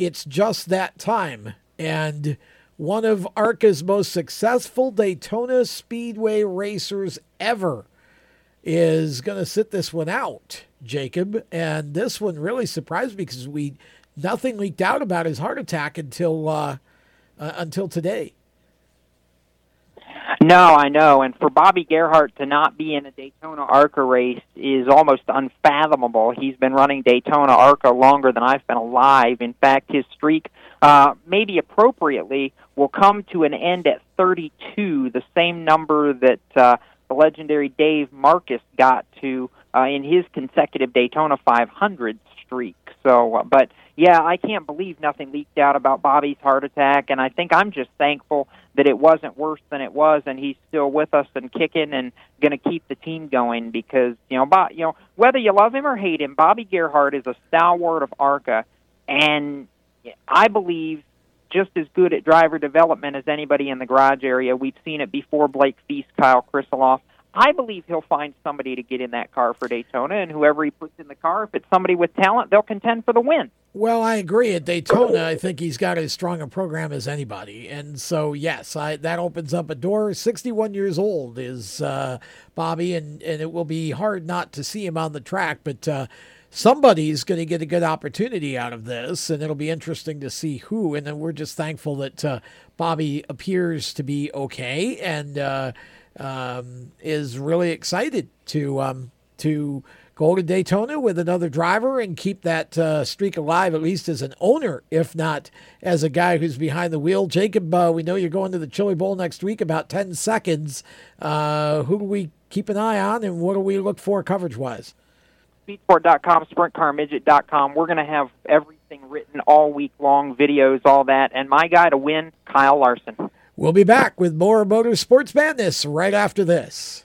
it's just that time. And one of ARCA's most successful Daytona Speedway racers ever is going to sit this one out, Jacob. And this one really surprised me because we nothing leaked out about his heart attack until. Uh, uh, until today. No, I know. And for Bobby Gerhart to not be in a Daytona ARCA race is almost unfathomable. He's been running Daytona ARCA longer than I've been alive. In fact, his streak, uh, maybe appropriately, will come to an end at 32, the same number that uh, the legendary Dave Marcis got to uh, in his consecutive Daytona 500 streak. So, uh, but yeah, I can't believe nothing leaked out about Bobby's heart attack, and I think I'm just thankful that it wasn't worse than it was, and he's still with us and kicking and going to keep the team going because you know, Bob, you know, whether you love him or hate him, Bobby Gerhart is a stalwart of ARCA, and I believe just as good at driver development as anybody in the garage area. We've seen it before Blake Feese, Kyle Krisiloff. I believe he'll find somebody to get in that car for Daytona, and whoever he puts in the car, if it's somebody with talent, they'll contend for the win. Well, I agree. At Daytona, I think he's got as strong a program as anybody, and so yes, I, that opens up a door. Sixty-one years old is uh, Bobby, and and it will be hard not to see him on the track, but. Uh, somebody's going to get a good opportunity out of this, and it'll be interesting to see who. And then we're just thankful that uh, Bobby appears to be okay and uh, um, is really excited to um, to go to Daytona with another driver and keep that uh, streak alive, at least as an owner, if not as a guy who's behind the wheel. Jacob, uh, we know you're going to the Chili Bowl next week, about 10 seconds. Uh, who do we keep an eye on, and what do we look for coverage wise? Speedsport.com, SprintCarMidget.com. We're going to have everything written all week long, videos, all that. And my guy to win, Kyle Larson. We'll be back with more Motorsports Madness right after this.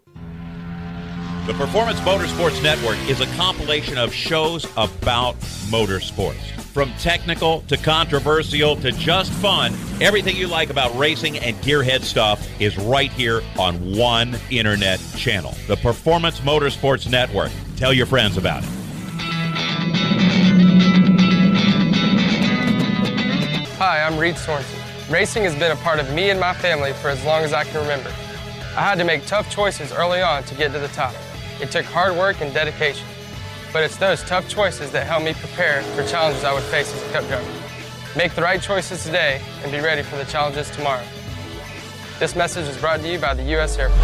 The Performance Motorsports Network is a compilation of shows about motorsports. From technical to controversial to just fun, everything you like about racing and gearhead stuff is right here on one internet channel. The Performance Motorsports Network. Tell your friends about it. Hi, I'm Reed Sorenson. Racing has been a part of me and my family for as long as I can remember. I had to make tough choices early on to get to the top. It took hard work and dedication. But it's those tough choices that help me prepare for challenges I would face as a cup driver. Make the right choices today and be ready for the challenges tomorrow. This message is brought to you by the U.S. Air Force.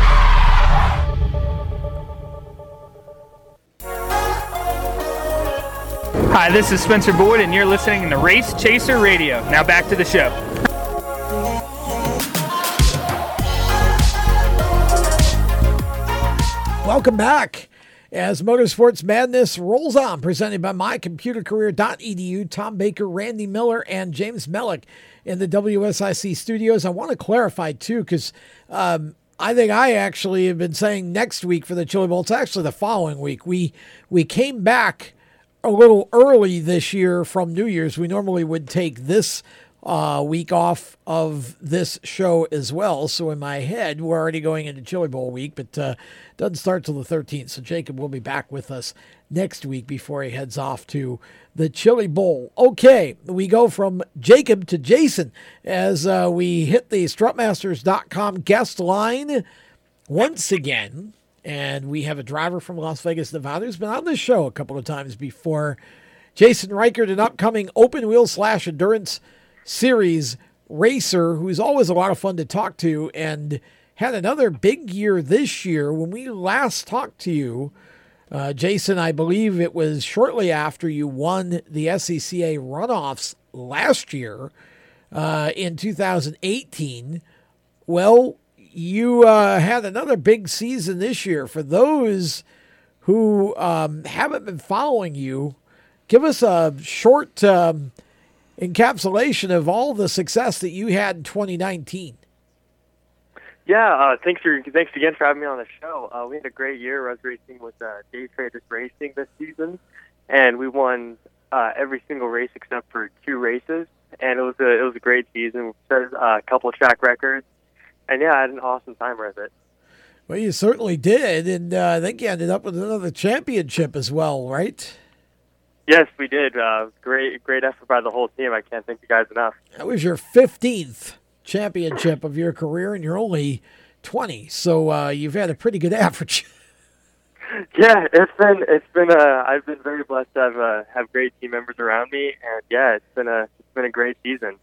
Hi, this is Spencer Boyd, and you're listening to Race Chaser Radio. Now back to the show. Welcome back. As Motorsports Madness rolls on, presented by mycomputercareer.edu, Tom Baker, Randy Miller, and James Mellick in the WSIC studios. I want to clarify, too, because um, I think I actually have been saying next week for the Chili Bowl. It's actually the following week. We we came back a little early this year from New Year's. We normally would take this uh, week off of this show as well. So in my head, we're already going into Chili Bowl week, but uh, doesn't start till the 13th. So Jacob will be back with us next week before he heads off to the Chili Bowl. Okay, we go from Jacob to Jason as uh, we hit the strutmasters.com guest line once again. And we have a driver from Las Vegas, Nevada, who's been on this show a couple of times before. Jason Reichert, an upcoming open wheel slash endurance series racer who's always a lot of fun to talk to and had another big year this year. When we last talked to you, uh, Jason, I believe it was shortly after you won the SCCA runoffs last year uh, in 2018. Well, you uh, had another big season this year. For those who um, haven't been following you, give us a short um, encapsulation of all the success that you had in 2019. Yeah, uh, thanks for thanks again for having me on the show. Uh, we had a great year. I was racing with uh, Dave Traders Racing this season, and we won uh, every single race except for two races. And it was a it was a great season. We set uh, a couple of track records, and yeah, I had an awesome time with it. Well, you certainly did, and uh, I think you ended up with another championship as well, right? Yes, we did. Uh, great, great effort by the whole team. I can't thank you guys enough. That was your fifteenth championship of your career, and you're only twenty, so uh, you've had a pretty good average. yeah, it's been it's been uh I've been very blessed to have uh, have great team members around me, and yeah, it's been a it's been a great season.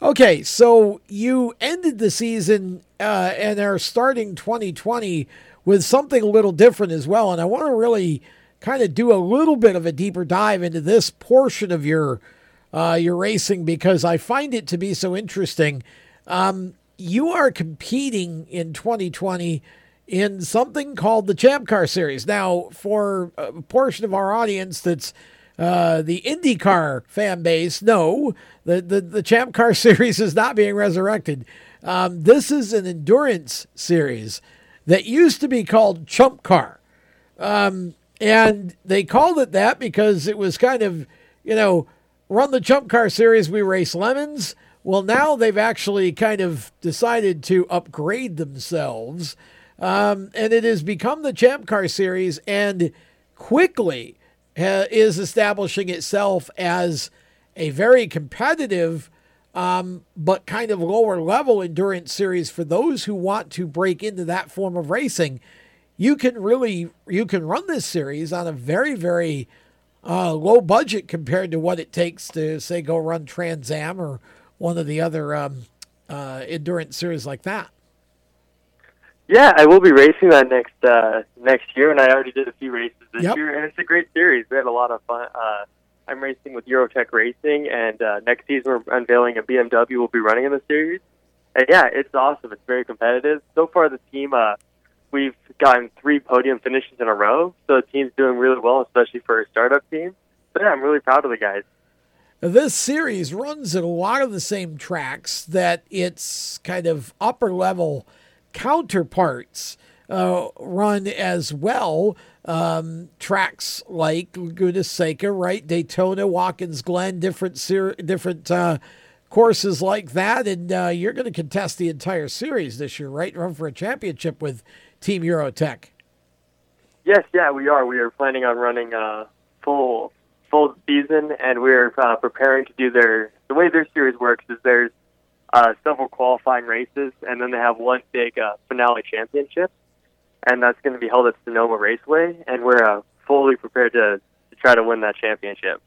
Okay, so you ended the season uh, and are starting 2020 with something a little different as well, and I want to really kind of do a little bit of a deeper dive into this portion of your uh, your racing because I find it to be so interesting. Um, you are competing in 2020 in something called the Champ Car Series. Now, for a portion of our audience that's uh, the IndyCar fan base, no, the, the, the Champ Car Series is not being resurrected. Um, this is an endurance series that used to be called Chump Car. Um, and they called it that because it was kind of, you know, run the Chump Car Series, we race lemons. Well, now they've actually kind of decided to upgrade themselves um, and it has become the Champ Car Series and quickly uh, is establishing itself as a very competitive um, but kind of lower level endurance series for those who want to break into that form of racing. You can really you can run this series on a very very uh, low budget compared to what it takes to say go run Trans Am or one of the other um, uh, endurance series like that. Yeah, I will be racing that next uh, next year, and I already did a few races this Yep. year, and it's a great series. We had a lot of fun. Uh, I'm racing with Eurotech Racing, and uh, next season we're unveiling a BMW we'll be running in the series. And yeah, it's awesome. It's very competitive. So far, the team uh, we've gotten three podium finishes in a row, so the team's doing really well, especially for a startup team. So yeah, I'm really proud of the guys. This series runs at a lot of the same tracks that its kind of upper level counterparts uh, run as well. Um, tracks like Laguna Seca, right? Daytona, Watkins Glen, different ser- different uh, courses like that, and uh, you're going to contest the entire series this year, right? Run for a championship with Team Eurotech. Yes, yeah, we are. We are planning on running a full full season, and we're uh, preparing to do their. The way their series works is there's uh, several qualifying races, and then they have one big uh, finale championship, and that's going to be held at Sonoma Raceway, and we're uh, fully prepared to, to try to win that championship.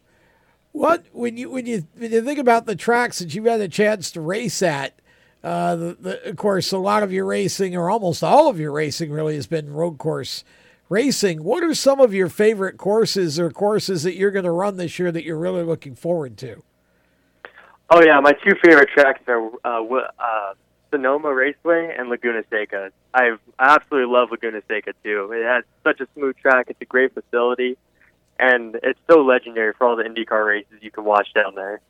What when you when you when you think about the tracks that you've had a chance to race at, uh, the, the, of course, a lot of your racing, or almost all of your racing, really has been road course racing. What are some of your favorite courses or courses that you're going to run this year that you're really looking forward to? Oh yeah, my two favorite tracks are uh, uh, Sonoma Raceway and Laguna Seca. I've, I absolutely love Laguna Seca too. It has such a smooth track. It's a great facility, and it's so legendary for all the IndyCar races you can watch down there.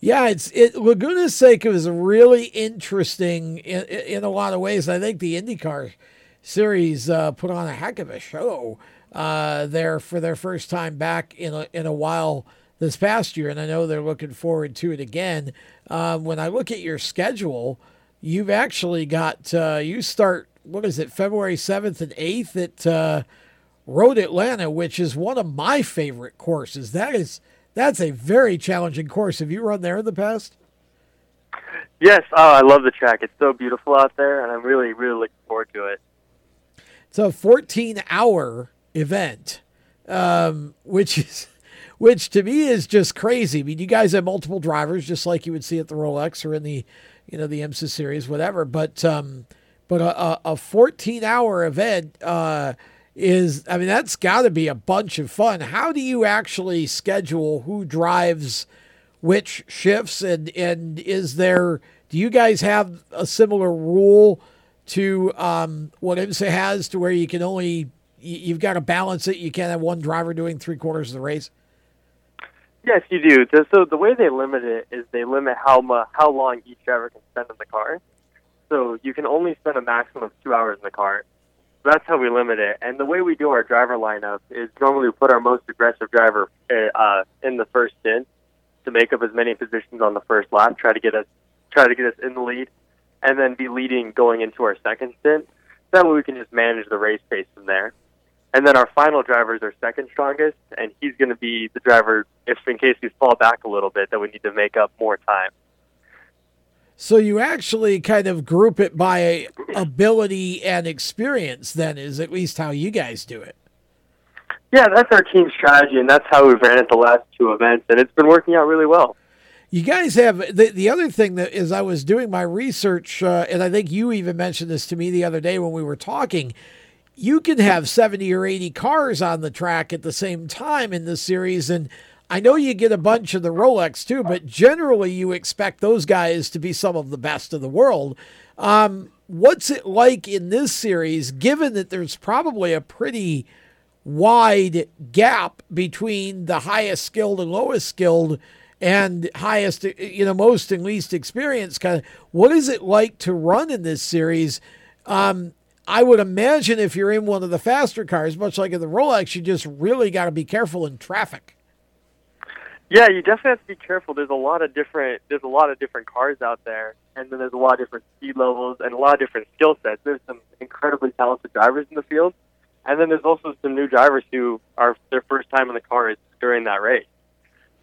Yeah, it's it. Laguna Seca is really interesting in, in a lot of ways. I think the IndyCar series uh, put on a heck of a show uh, there for their first time back in a, in a while this past year, and I know they're looking forward to it again. Um, when I look at your schedule, you've actually got uh, you start what is it February seventh and eighth at uh, Road Atlanta, which is one of my favorite courses. That is that's a very challenging course. Have you run there in the past? Yes, oh, I love the track. It's so beautiful out there, and I'm really, really looking forward to it. It's a 14 hour event, um, which is which to me is just crazy. I mean, you guys have multiple drivers, just like you would see at the Rolex or in the you know the IMSA series, whatever. But um, but a, a- a 14 hour event uh, is, I mean, that's got to be a bunch of fun. How do you actually schedule who drives which shifts, and and is there? Do you guys have a similar rule to um, what IMSA has, to where you can only you- you've got to balance it. You can't have one driver doing three quarters of the race. Yes, you do. So the way they limit it is they limit how much, how long each driver can spend in the car. So you can only spend a maximum of two hours in the car. That's how we limit it. And the way we do our driver lineup is normally we put our most aggressive driver uh, uh, in the first stint to make up as many positions on the first lap, try to get us try to get us in the lead, and then be leading going into our second stint. That way we can just manage the race pace from there. And then our final driver is our second strongest, and he's going to be the driver if in case we fall back a little bit that we need to make up more time. So you actually kind of group it by ability and experience. Then is at least how you guys do it. Yeah, that's our team strategy, and that's how we've ran it the last two events, and it's been working out really well. You guys have the the other thing that is I was doing my research, uh, and I think you even mentioned this to me the other day when we were talking. You can have seventy or eighty cars on the track at the same time in the series, and I know you get a bunch of the Rolex too, but generally you expect those guys to be some of the best of the world. Um, what's it like in this series, given that there's probably a pretty wide gap between the highest skilled and lowest skilled and highest, you know, most and least experienced kind of, what is it like to run in this series? Um, I would imagine if you're in one of the faster cars, much like in the Rolex, you just really got to be careful in traffic. Yeah, you definitely have to be careful. There's a lot of different there's a lot of different cars out there, and then there's a lot of different speed levels and a lot of different skill sets. There's some incredibly talented drivers in the field, and then there's also some new drivers who are their first time in the cars during that race.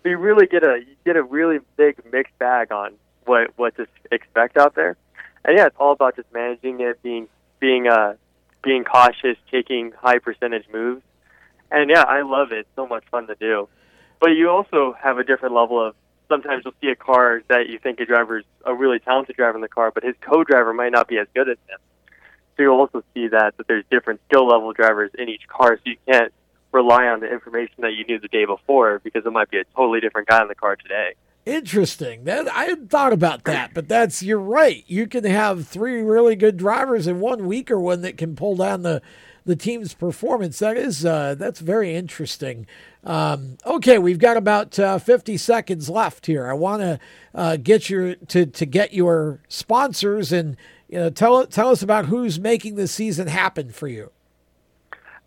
So you really get a you get a really big mixed bag on what what to expect out there. And yeah, it's all about just managing it, being being uh being cautious, taking high percentage moves. And yeah, I love it. It's so much fun to do. But you also have a different level of sometimes you'll see a car that you think a driver's a really talented driver in the car, but his co-driver might not be as good as him. So you'll also see that that there's different skill level drivers in each car, so you can't rely on the information that you knew the day before because it might be a totally different guy in the car today. Interesting. That I hadn't thought about that, but that's you're right. You can have three really good drivers and one weaker one that can pull down the the team's performance. That is uh, that's very interesting. Um, okay, we've got about uh, 50 seconds left here. I want to uh, get your to to get your sponsors and you know tell tell us about who's making the season happen for you.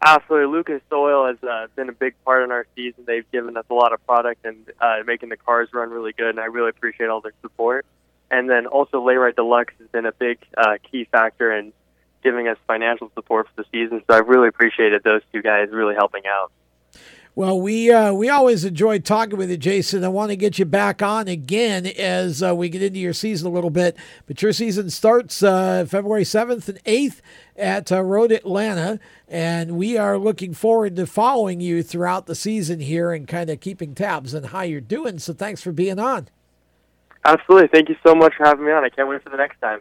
Absolutely, Lucas Oil has uh, been a big part in our season. They've given us a lot of product and uh, making the cars run really good, and I really appreciate all their support. And then also, Layrite Deluxe has been a big uh, key factor in giving us financial support for the season. So I've really appreciated those two guys really helping out. Well, we uh, we always enjoy talking with you, Jason. I want to get you back on again as uh, we get into your season a little bit. But your season starts uh, February seventh and eighth at uh, Road Atlanta, and we are looking forward to following you throughout the season here and kind of keeping tabs on how you're doing. So thanks for being on. Absolutely. Thank you so much for having me on. I can't wait for the next time.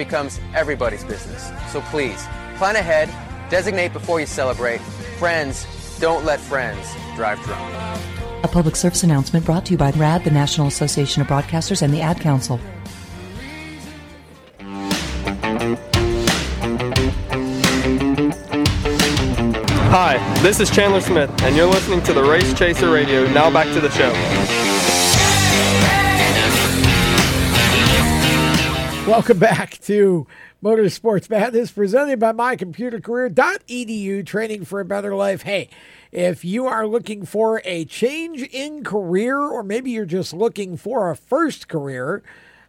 becomes everybody's business. So please, plan ahead, designate before you celebrate. Friends, don't let friends drive drunk. A public service announcement brought to you by RAD, the National Association of Broadcasters, and the Ad Council. Hi, this is Chandler Smith, and you're listening to the Race Chaser Radio. Now back to the show. Welcome back to Motorsports Madness, presented by mycomputercareer.edu, training for a better life. Hey, if you are looking for a change in career, or maybe you're just looking for a first career,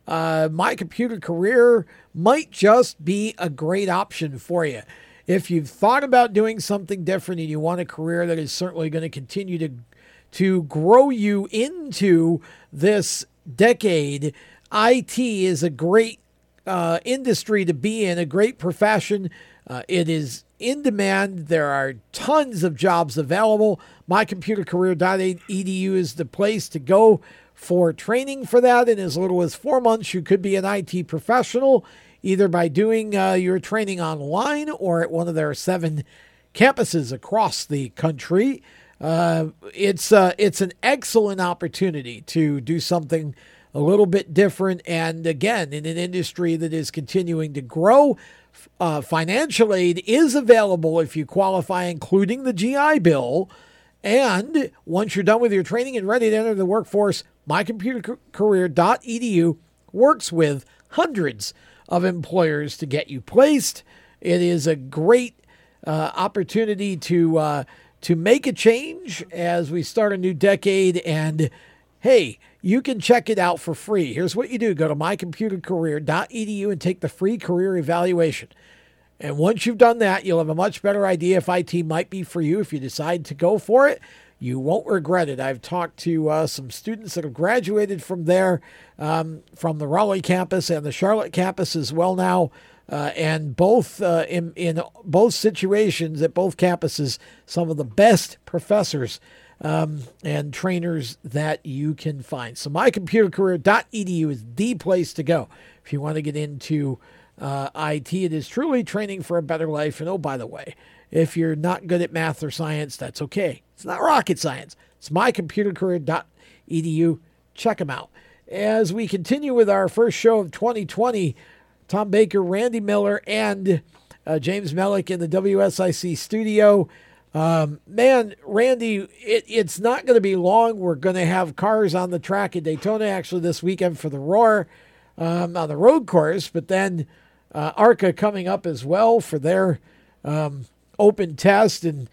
uh, My Computer Career might just be a great option for you. If you've thought about doing something different and you want a career that is certainly going to continue to to grow you into this decade, IT is a great uh, industry to be in, a great profession. Uh, it is in demand. There are tons of jobs available. MyComputerCareer.edu is the place to go for training for that. In as little as four months, you could be an IT professional, either by doing uh, your training online or at one of their seven campuses across the country. Uh, it's uh, it's an excellent opportunity to do something a little bit different, and again, in an industry that is continuing to grow. Uh, financial aid is available if you qualify, including the GI Bill. And once you're done with your training and ready to enter the workforce, mycomputercareer.edu works with hundreds of employers to get you placed. It is a great uh, opportunity to uh, to make a change as we start a new decade. And hey, you can check it out for free. Here's what you do: go to mycomputercareer.edu and take the free career evaluation. And once you've done that, you'll have a much better idea if IT might be for you. If you decide to go for it, you won't regret it. I've talked to uh, some students that have graduated from there, um, from the Raleigh campus and the Charlotte campus as well now. Uh, and both uh, in, in both situations at both campuses, some of the best professors um, and trainers that you can find. So mycomputercareer.edu is the place to go if you want to get into uh, IT. It is truly training for a better life. And oh, by the way, if you're not good at math or science, that's okay. It's not rocket science. It's mycomputercareer.edu. Check them out. As we continue with our first show of 2020, Tom Baker, Randy Miller, and uh, James Mellick in the WSIC studio. Um, man, Randy, it, it's not going to be long. We're going to have cars on the track at Daytona actually this weekend for the Roar um, on the road course, but then uh, ARCA coming up as well for their um, open test. And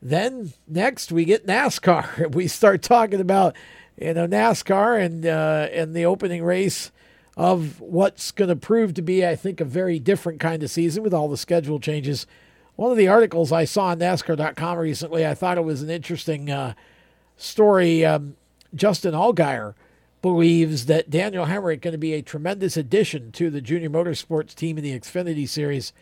then next we get NASCAR. We start talking about you know NASCAR and uh, and the opening race of what's going to prove to be, I think, a very different kind of season with all the schedule changes. One of the articles I saw on NASCAR.com recently, I thought it was an interesting uh, story. Um, Justin Allgaier believes that Daniel Hemric going to be a tremendous addition to the junior motorsports team in the Xfinity Series,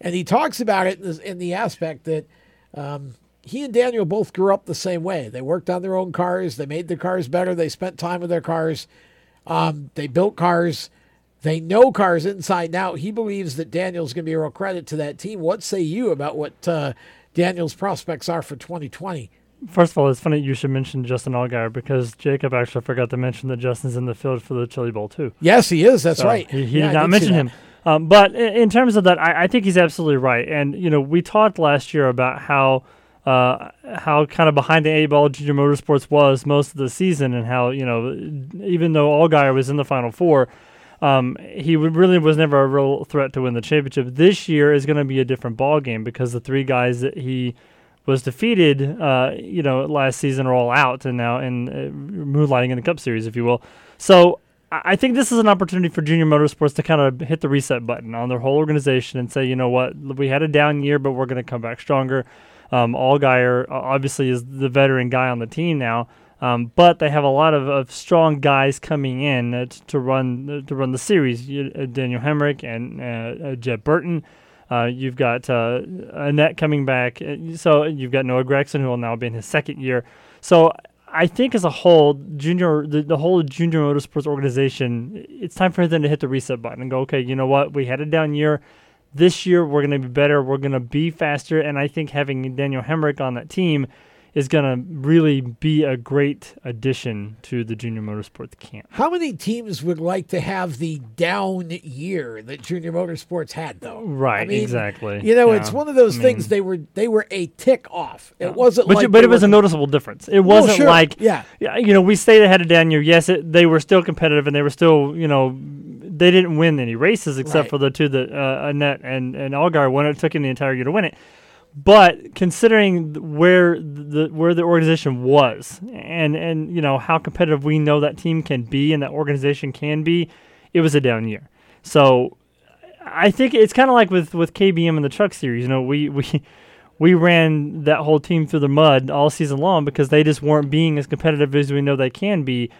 and he talks about it in the, in the aspect that um, he and Daniel both grew up the same way. They worked on their own cars, they made their cars better, they spent time with their cars, um, they built cars. They know cars inside and out. He believes that Daniel's going to be a real credit to that team. What say you about what uh, Daniel's prospects are for 2020? First of all, it's funny you should mention Justin Allgaier because Jacob actually forgot to mention that Justin's in the field for the Chili Bowl too. Yes, he is. That's So right. He, he Yeah, did not did mention him. Um, but in, in terms of that, I, I think he's absolutely right. And you know, we talked last year about how uh, how kind of behind the eight ball Junior Motorsports was most of the season, and how you know even though Allgaier was in the Final Four, um, he really was never a real threat to win the championship. This year is going to be a different ball game because the three guys that he was defeated, uh, you know, last season are all out and now in uh, moonlighting in the Cup Series, if you will. So I think this is an opportunity for Junior Motorsports to kind of hit the reset button on their whole organization and say, you know what, we had a down year, but we're going to come back stronger. Um, Allgaier obviously is the veteran guy on the team now, um, but they have a lot of, of strong guys coming in uh, to run uh, to run the series. You, uh, Daniel Hemric and uh, uh, Jeb Burton. Uh, you've got uh, Annett coming back. So you've got Noah Gragson, who will now be in his second year. So I think as a whole, junior the, the whole junior motorsports organization, it's time for them to hit the reset button and go, okay, you know what? We had a down year. This year we're going to be better. We're going to be faster, and I think having Daniel Hemric on that team is going to really be a great addition to the junior motorsports camp. How many teams would like to have the down year that Junior Motorsports had, though? Right, I mean, exactly. You know, Yeah. it's one of those I things. mean- They were they were a tick off. It wasn't but, like you- but it was a noticeable difference. It wasn't sure. like Yeah. yeah, you know, we stayed ahead of Dan year. Yes, it, they were still competitive and they were still, you know, they didn't win any races except Right. for the two that uh, Annett and and Allgaier won. It took him the entire year to win it. But considering where the where the organization was and and you know how competitive we know that team can be and that organization can be, it was a down year. So I think it's kind of like with with KBM and the Truck Series. You know, we we we ran that whole team through the mud all season long because they just weren't being as competitive as we know they can be.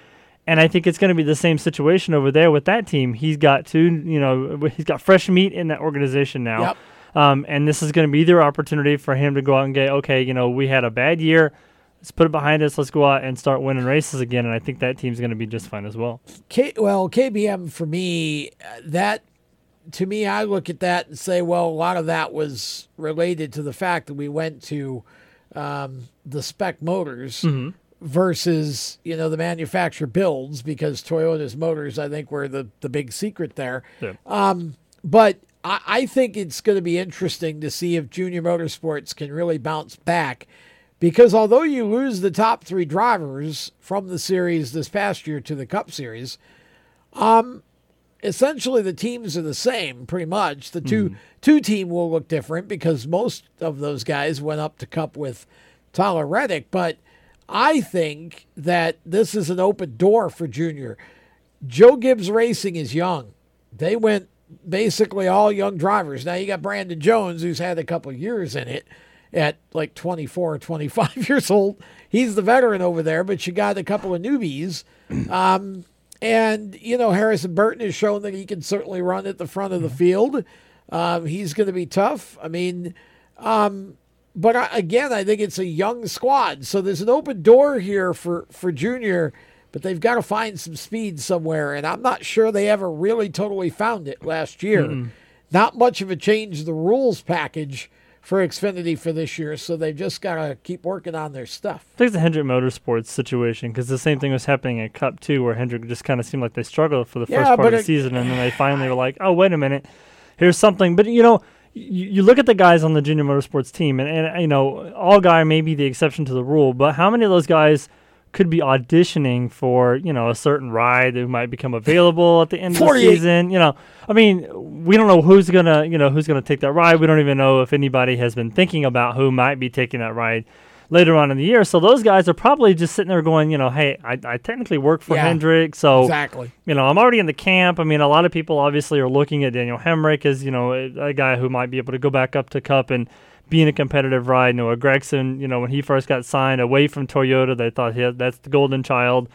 And I think it's going to be the same situation over there with that team. He's got two, you know, he's got fresh meat in that organization now. Yep. Um, and this is going to be their opportunity for him to go out and get, okay, you know, we had a bad year. Let's put it behind us. Let's go out and start winning races again. And I think that team's going to be just fine as well. K, well, KBM for me, uh, that to me, I look at that and say, well, a lot of that was related to the fact that we went to um, the spec motors Mhm. versus you know the manufacturer builds because Toyota's motors, I think, were the the big secret there. Yeah. Um, but I, I think it's going to be interesting to see if Junior Motorsports can really bounce back. Because although you lose the top three drivers from the series this past year to the Cup Series, um, essentially the teams are the same pretty much. The 2 two team will look different because most of those guys went up to Cup with Tyler Reddick, but I think that this is an open door for Junior. Joe Gibbs Racing is young. They went basically all young drivers. Now you got Brandon Jones, who's had a couple of years in it at like 24 or 25 years old. He's the veteran over there, but you got a couple of newbies. Um, and, you know, Harrison Burton has shown that he can certainly run at the front of the field. Um, he's going to be tough. I mean, um, but I, again, I think it's a young squad. So there's an open door here for, for Junior, but they've got to find some speed somewhere. And I'm not sure they ever really totally found it last year. Mm-mm. Not much of a change the rules package for Xfinity for this year. So they've just got to keep working on their stuff. I think it's the Hendrick Motorsports situation because the same thing was happening at Cup too, where Hendrick just kind of seemed like they struggled for the Yeah, first part of the it- season, and then they finally were like, "Oh, wait a minute, here's something." But you know, you, you look at the guys on the Junior Motorsports team, and, and you know, Allgaier may be the exception to the rule, but how many of those guys? Could be auditioning for you know a certain ride that might become available at the end of the season. You know, I mean, we don't know who's gonna you know who's gonna take that ride. We don't even know if anybody has been thinking about who might be taking that ride later on in the year. So those guys are probably just sitting there going, you know, hey, I, I technically work for Yeah, Hendrick, so exactly. you know, I'm already in the camp. I mean, a lot of people obviously are looking at Daniel Hemric as you know a, a guy who might be able to go back up to Cup and be in a competitive ride. Noah Gragson, you know, when he first got signed away from Toyota, they thought yeah, that's the golden child.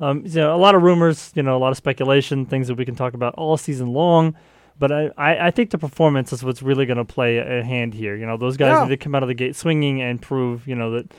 Um, you know, a lot of rumors, you know, a lot of speculation, things that we can talk about all season long. But I, I, I think the performance is what's really going to play a, a hand here. You know, those guys Yeah. need to come out of the gate swinging and prove, you know, that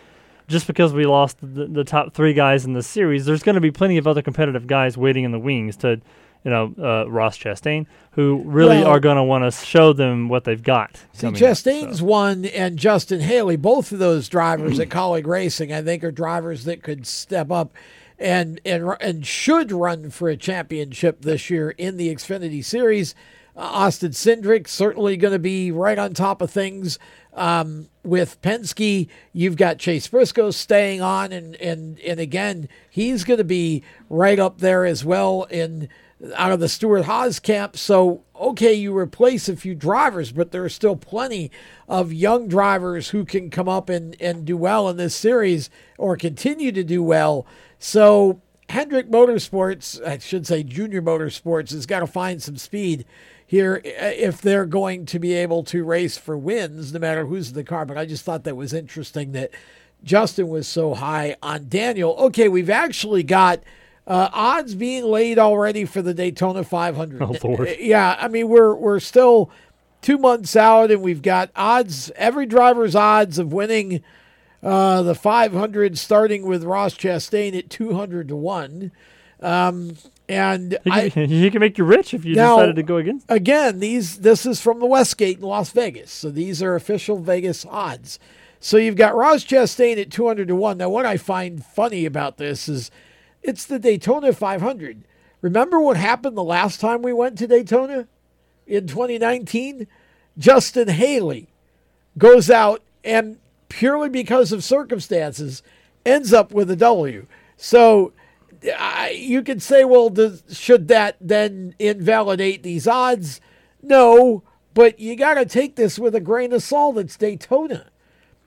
just because we lost the, the top three guys in the series, there's going to be plenty of other competitive guys waiting in the wings to, you know, uh, Ross Chastain, who really Well- are going to want to show them what they've got. See, coming up, Chastain's one and Justin Haley, both of those drivers at Kaulig Racing, I think, are drivers that could step up and and and should run for a championship this year in the Xfinity Series. Uh, Austin Cindric certainly going to be right on top of things. Um, with Penske, you've got Chase Briscoe staying on, and and and again, he's going to be right up there as well in out of the Stewart Haas camp. So okay, you replace a few drivers, but there are still plenty of young drivers who can come up and and do well in this series or continue to do well. So Hendrick Motorsports, I should say Junior Motorsports, has got to find some speed here if they're going to be able to race for wins, no matter who's in the car. But I just thought that was interesting that Justin was so high on Daniel. Okay, we've actually got uh, odds being laid already for the Daytona 500. Oh, Lord. Yeah, I mean we're we're still two months out, and we've got odds. Every driver's odds of winning uh, the 500, starting with Ross Chastain at 200 to one. Um, and I, can, can make you rich if you Now- decided to go again. Again, these this is from the Westgate in Las Vegas, so these are official Vegas odds. So you've got Ross Chastain at two hundred to one. Now, what I find funny about this is it's the Daytona 500. Remember what happened the last time we went to Daytona in 2019? Justin Haley goes out and purely because of circumstances ends up with a W. So you could say, well, does, should that then invalidate these odds? No, but you got to take this with a grain of salt. It's Daytona.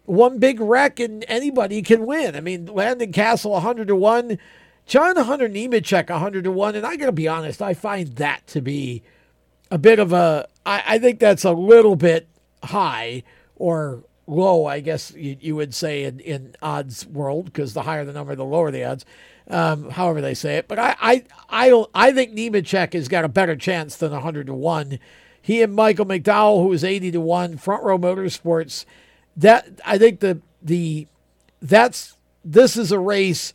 One big wreck and anybody can win. I mean, Landon Cassill 100 to 1, John Hunter Nemechek 100 to 1. And I got to be honest, I find that to be a bit of a, I, I think that's a little bit high or low, I guess you, you would say in, in odds world, because the higher the number, the lower the odds, um, however they say it. But I, I, I don't, I think Nemechek has got a better chance than 100 to 1. He and Michael McDowell, who is 80 to 1, Front Row Motorsports, that, I think the, the, that's, this is a race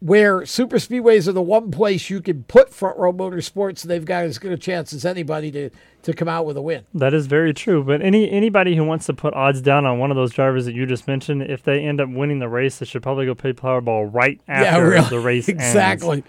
where super speedways are the one place you can put front row motorsports and they've got as good a chance as anybody to to come out with a win That is very true. But any anybody who wants to put odds down on one of those drivers that you just mentioned, if they end up winning the race, they should probably go play Powerball right after the race ends. exactly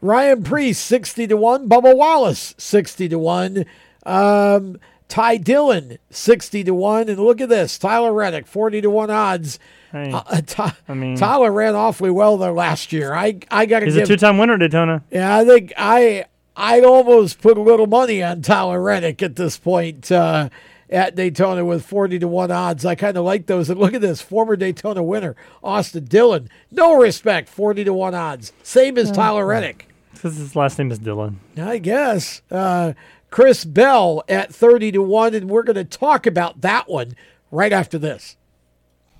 ryan preece 60 to 1 bubba wallace 60 to 1 um, ty dillon 60 to 1 and look at this tyler reddick 40 to 1 odds Hey, uh, Ty- I mean- tyler ran awfully well there last year i i gotta He's give a two-time winner, Daytona. Yeah, I think I I'd almost put a little money on Tyler Reddick at this point uh, at Daytona with forty to one odds. I kind of like those. And look at this, former Daytona winner Austin Dillon, no respect, forty to one odds, same as Tyler Reddick. Because his last name is Dillon. I guess. Uh, Chris Bell at 30 to 1, and we're going to talk about that one right after this.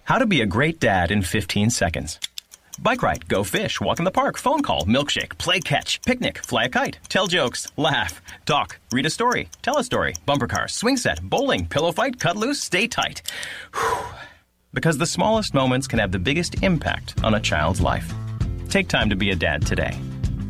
How to be a great dad in 15 seconds. Bike ride, go fish, walk in the park, phone call, milkshake, play catch, picnic, fly a kite, tell jokes, laugh, talk, read a story, tell a story, bumper car, swing set, bowling, pillow fight, cut loose, stay tight. Whew. Because the smallest moments can have the biggest impact on a child's life. Take time to be a dad today.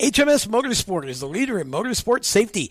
HMS Motorsport is the leader in motorsport safety.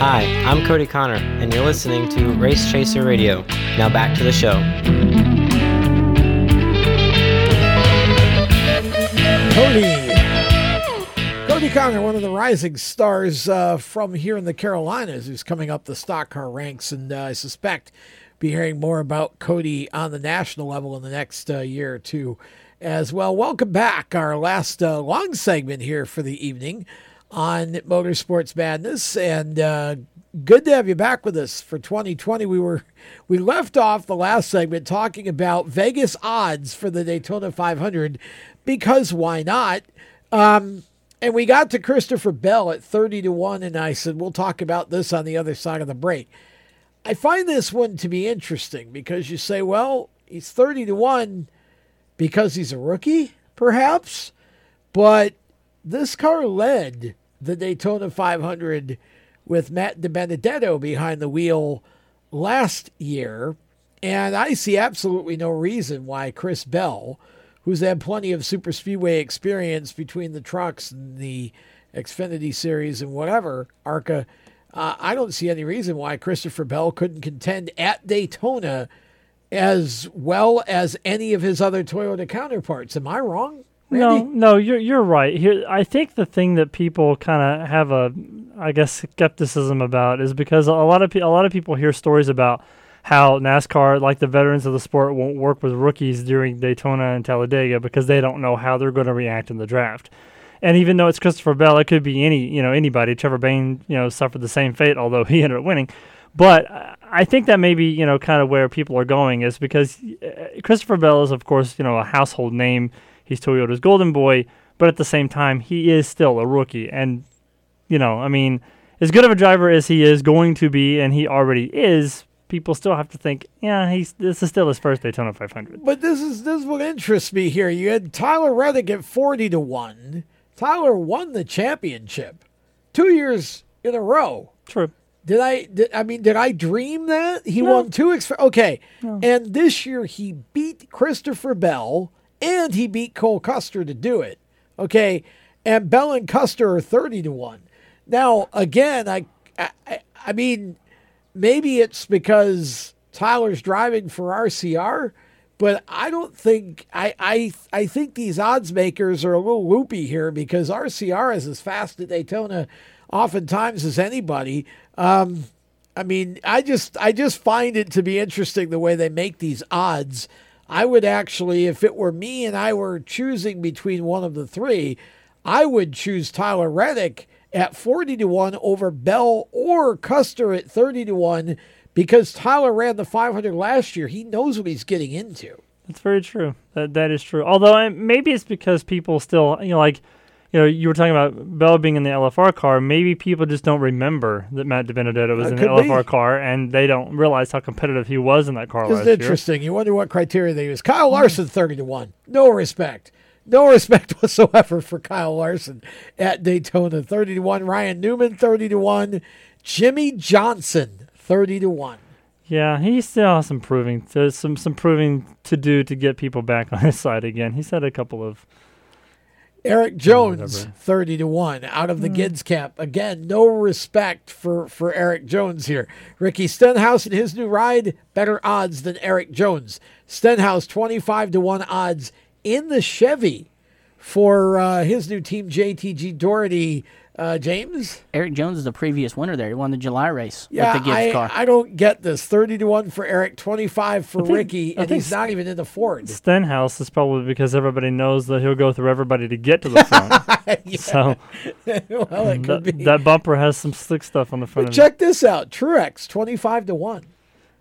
Hi, I'm Cody Connor, and you're listening to Race Chaser Radio. Now back to the show. Cody. Cody Connor, one of the rising stars uh, from here in the Carolinas, who's coming up the stock car ranks, and uh, I suspect be hearing more about Cody on the national level in the next uh, year or two as well. Welcome back, our last uh, long segment here for the evening on Motorsports Madness, and uh, good to have you back with us for 2020. We were we left off the last segment talking about Vegas odds for the Daytona 500 because why not? Um, and we got to Christopher Bell at 30 to 1, and I said, we'll talk about this on the other side of the break. I find this one to be interesting because you say, well, he's 30 to 1 because he's a rookie, perhaps, but this car led the Daytona 500 with Matt DiBenedetto behind the wheel last year. And I see absolutely no reason why Chris Bell, who's had plenty of super speedway experience between the trucks and the Xfinity series and whatever, ARCA, uh, I don't see any reason why Christopher Bell couldn't contend at Daytona as well as any of his other Toyota counterparts. Am I wrong? No, no, you're you're right. Here, I think the thing that people kind of have a, I guess, skepticism about is because a lot of pe- a lot of people hear stories about how NASCAR, like the veterans of the sport, won't work with rookies during Daytona and Talladega because they don't know how they're going to react in the draft. And even though it's Christopher Bell, it could be any you know anybody. Trevor Bayne, you know, suffered the same fate, although he ended up winning. But I think that maybe you know kind of where people are going is because uh, Christopher Bell is, of course, you know, a household name. He's Toyota's golden boy, but at the same time, he is still a rookie. And you know, I mean, as good of a driver as he is going to be, and he already is, people still have to think, yeah, he's this is still his first Daytona 500. But this is this is what interests me here. You had Tyler Reddick at forty to one. Tyler won the championship two years in a row. True. Did I? Did, I mean, did I dream that he no. won two? Exp- okay, no. and this year he beat Christopher Bell and he beat Cole Custer to do it. Okay, and Bell and Custer are thirty to one. Now, again, I, I, I mean, maybe it's because Tyler's driving for RCR, but I don't think I, I, I think these odds makers are a little loopy here because RCR is as fast at Daytona, oftentimes as anybody. Um, I mean, I just I just find it to be interesting the way they make these odds. I would actually, if it were me and I were choosing between one of the three, I would choose Tyler Reddick at 40 to 1 over Bell or Custer at 30 to 1 because Tyler ran the 500 last year. He knows what he's getting into. That's very true. That that is true. Although maybe it's because people still, you know, like you know, you were talking about Bell being in the LFR car. Maybe people just don't remember that Matt DiBenedetto was That in the could be. LFR car, and they don't realize how competitive he was in that car It's interesting. You wonder what criteria they use. Kyle Larson, 30 to 1. No respect. No respect whatsoever for Kyle Larson at Daytona. 30 to 1. Ryan Newman, 30 to 1. Jimmie Johnson, 30 to 1. Yeah, he still has some proving, to, some some proving to do to get people back on his side again. He's had a couple of Erik Jones, thirty to one, out of the Mm. Gibbs camp. Again, no respect for for Erik Jones here. Ricky Stenhouse and his new ride, better odds than Erik Jones. Stenhouse twenty five to one odds in the Chevy for uh, his new team, JTG Doherty. Uh, James, Erik Jones is the previous winner there. He won the July race yeah, with the Gibbs I, car. I don't get this. Thirty to one for Eric, twenty five for think- Ricky, I and think he's not even in the Ford. Stenhouse is probably because everybody knows that he'll go through everybody to get to the front. So well, it could that, be. that bumper has some slick stuff on the front But of check this out: Truex twenty five to one.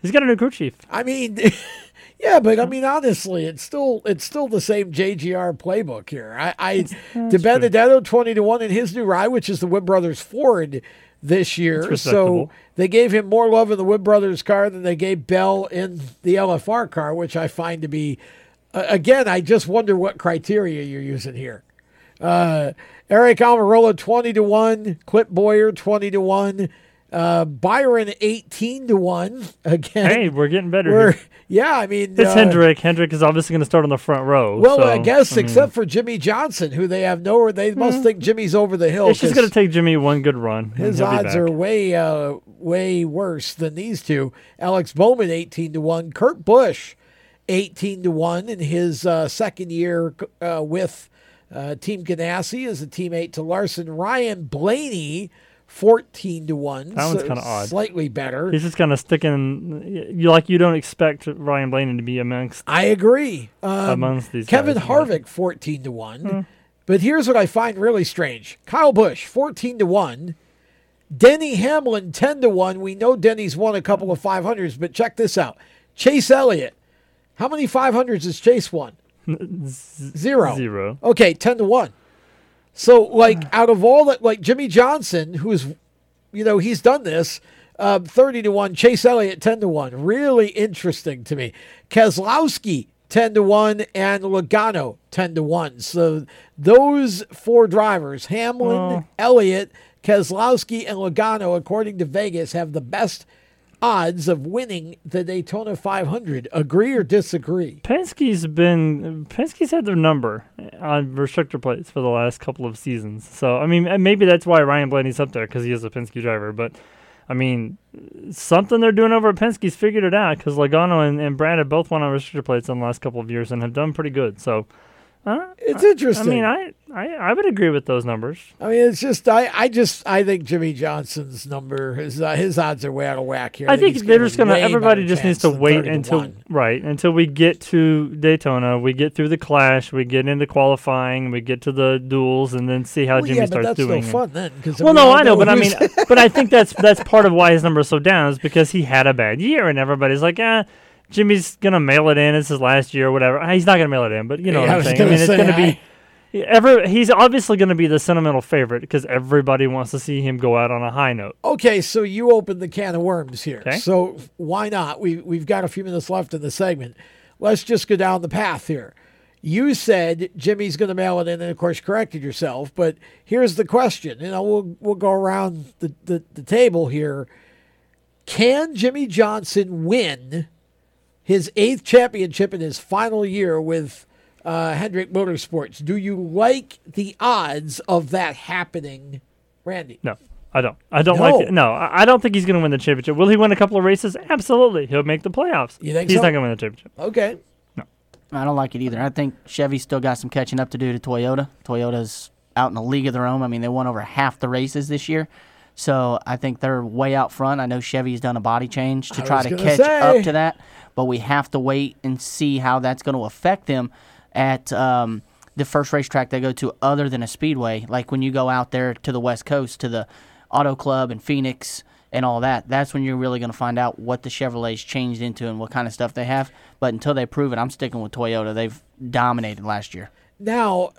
He's got a new crew chief. I mean, yeah, but I mean, honestly, it's still it's still the same JGR playbook here. I, I DiBenedetto twenty to one in his new ride, which is the Wood Brothers Ford this year. So they gave him more love in the Wood Brothers car than they gave Bell in the LFR car, which I find to be, uh, again, I just wonder what criteria you're using here. Uh, Aric Almirola twenty to one, Clint Bowyer twenty to one, uh, Byron eighteen to one. Again, Hey, we're getting better We're- here. Yeah, I mean, It's uh, Hendrick. Hendrick is obviously going to start on the front row. Well, so, I guess mean, except for Jimmie Johnson, who they have nowhere. They must think Jimmy's over the hill. it's just going to take Jimmy one good run. his odds are way, uh, way worse than these two. Alex Bowman eighteen to one. Kurt Busch eighteen to one in his uh, second year uh, with uh, Team Ganassi as a teammate to Larson. Ryan Blaney. 14 to 1. That one's so kinda odd. Slightly better. He's just kind of sticking. You like you don't expect Ryan Blaney to be amongst. I agree. Um, amongst these Kevin guys, Harvick, 14 to 1. Hmm. But here's what I find really strange Kyle Busch, 14 to 1. Denny Hamlin, 10 to 1. We know Denny's won a couple of 500s, but check this out Chase Elliott. How many 500s has Chase won? Zero. Zero. Okay, 10 to 1. So, like, out of all that, like Jimmie Johnson, who's, you know, he's done this, um, 30 to 1. Chase Elliott, 10 to 1. Really interesting to me. Keselowski, 10 to 1. And Logano, 10 to 1. So, those four drivers, Hamlin, Oh. Elliott, Keselowski, and Logano, according to Vegas, have the best odds of winning the Daytona 500. Agree or disagree? Penske's been Penske's had their number on restrictor plates for the last couple of seasons. So I mean, maybe that's why Ryan Blaney's up there because he is a Penske driver. But I mean, something they're doing over at Penske's figured it out because Logano and, and Brad have both won on restrictor plates in the last couple of years and have done pretty good. So. Uh, It's I- interesting. I mean, I, I I would agree with those numbers. I mean, it's just I, I just I think Jimmie Johnson's number his uh, his odds are way out of whack here. I think he's they're just gonna. Everybody just needs to wait 30 to until right until we get to Daytona. We get through the clash. We get into qualifying. We get to the duels, and then see how Well, Jimmy yeah, starts that's no doing. fun then, well, we no, I know, but I mean, but I think that's that's part of why his number is so down is because he had a bad year, and everybody's like, ah. Jimmy's gonna mail it in. It's his last year, or whatever. He's not gonna mail it in, but you know Yeah, I what I'm saying. I mean, it's gonna I- be ever. He's obviously gonna be the sentimental favorite because everybody wants to see him go out on a high note. Okay, so you opened the can of worms here. Okay. So why not? We we've got a few minutes left in the segment. Let's just go down the path here. You said Jimmy's going to mail it in, and of course corrected yourself. But here's the question. You know, we'll we'll go around the, the, the table here. Can Jimmie Johnson win his eighth championship in his final year with uh, Hendrick Motorsports? Do you like the odds of that happening, Randy? No, I don't. I don't No. like it. No, I I don't think he's going to win the championship. Will he win a couple of races? Absolutely. He'll make the playoffs. You think he's so? not going to win the championship. Okay. No. I don't like it either. I think Chevy's still got some catching up to do to Toyota. Toyota's out in the league of their own. I mean, they won over half the races this year. So I think they're way out front. I know Chevy's done a body change to I try to gonna catch say. up to that, but we have to wait and see how that's going to affect them at um, the first racetrack they go to other than a speedway. Like when you go out there to the West Coast, to the Auto Club and Phoenix and all that, that's when you're really going to find out what the Chevrolet's changed into and what kind of stuff they have. But until they prove it, I'm sticking with Toyota. They've dominated last year. Now,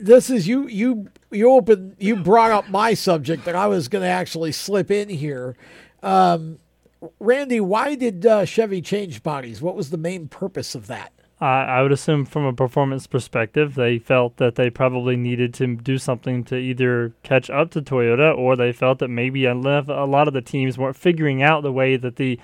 this is you you you open you brought up my subject that I was going to actually slip in here. Um, Randy, why did uh, Chevy change bodies? What was the main purpose of that? I I would assume from a performance perspective, they felt that they probably needed to do something to either catch up to Toyota, or they felt that maybe a lot of the teams weren't figuring out the way that the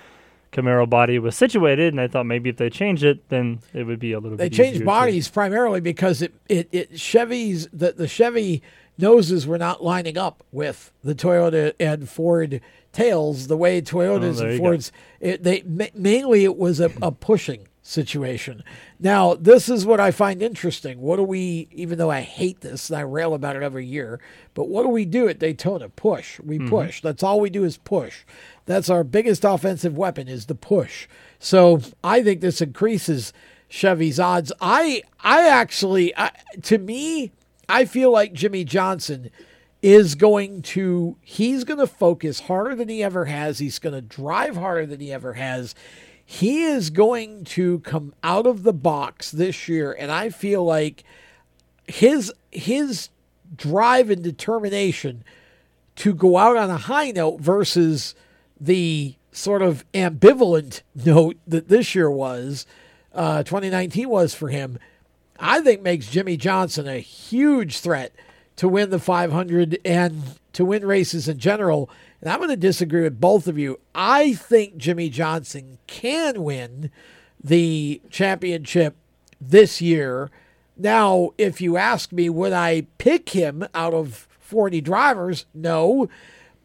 Camaro body was situated, and I thought maybe if they changed it, then it would be a little They bit. changed bodies primarily because it, it, it Chevys the, the Chevy noses were not lining up with the Toyota and Ford tails the way Toyotas Oh, and. Fords. It, they ma- mainly it was a, a pushing situation. Now this is what I find interesting. What do we? Even though I hate this and I rail about it every year, but what do we do at Daytona? Push. We Mhm. push. That's all we do is push. That's our biggest offensive weapon is the push. So I think this increases Chevy's odds. I I actually I, to me I feel like Jimmie Johnson is going to he's going to focus harder than he ever has. He's going to drive harder than he ever has. He is going to come out of the box this year and I feel like his his drive and determination to go out on a high note versus the sort of ambivalent note that this year was, uh, 2019 was for him, I think makes Jimmie Johnson a huge threat to win the 500 and to win races in general. And I'm going to disagree with both of you. I think Jimmie Johnson can win the championship this year. Now, if you ask me, would I pick him out of 40 drivers? No.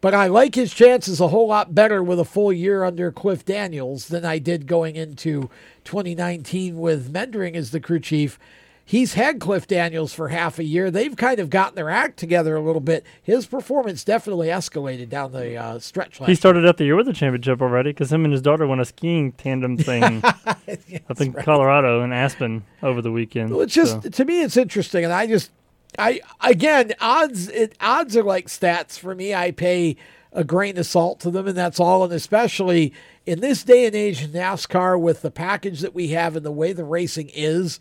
But I like his chances a whole lot better with a full year under Cliff Daniels than I did going into 2019 with Meendering as the crew chief. He's had Cliff Daniels for half a year. They've kind of gotten their act together a little bit. His performance definitely escalated down the uh, stretch He started out the year with a championship already because him and his daughter won a skiing tandem thing up in Colorado and Aspen over the weekend. Well, it's just so. to me, it's interesting, and I just, I again, odds, it, odds are like stats for me. I pay a grain of salt to them, and that's all. And especially in this day and age in NASCAR, with the package that we have and the way the racing is,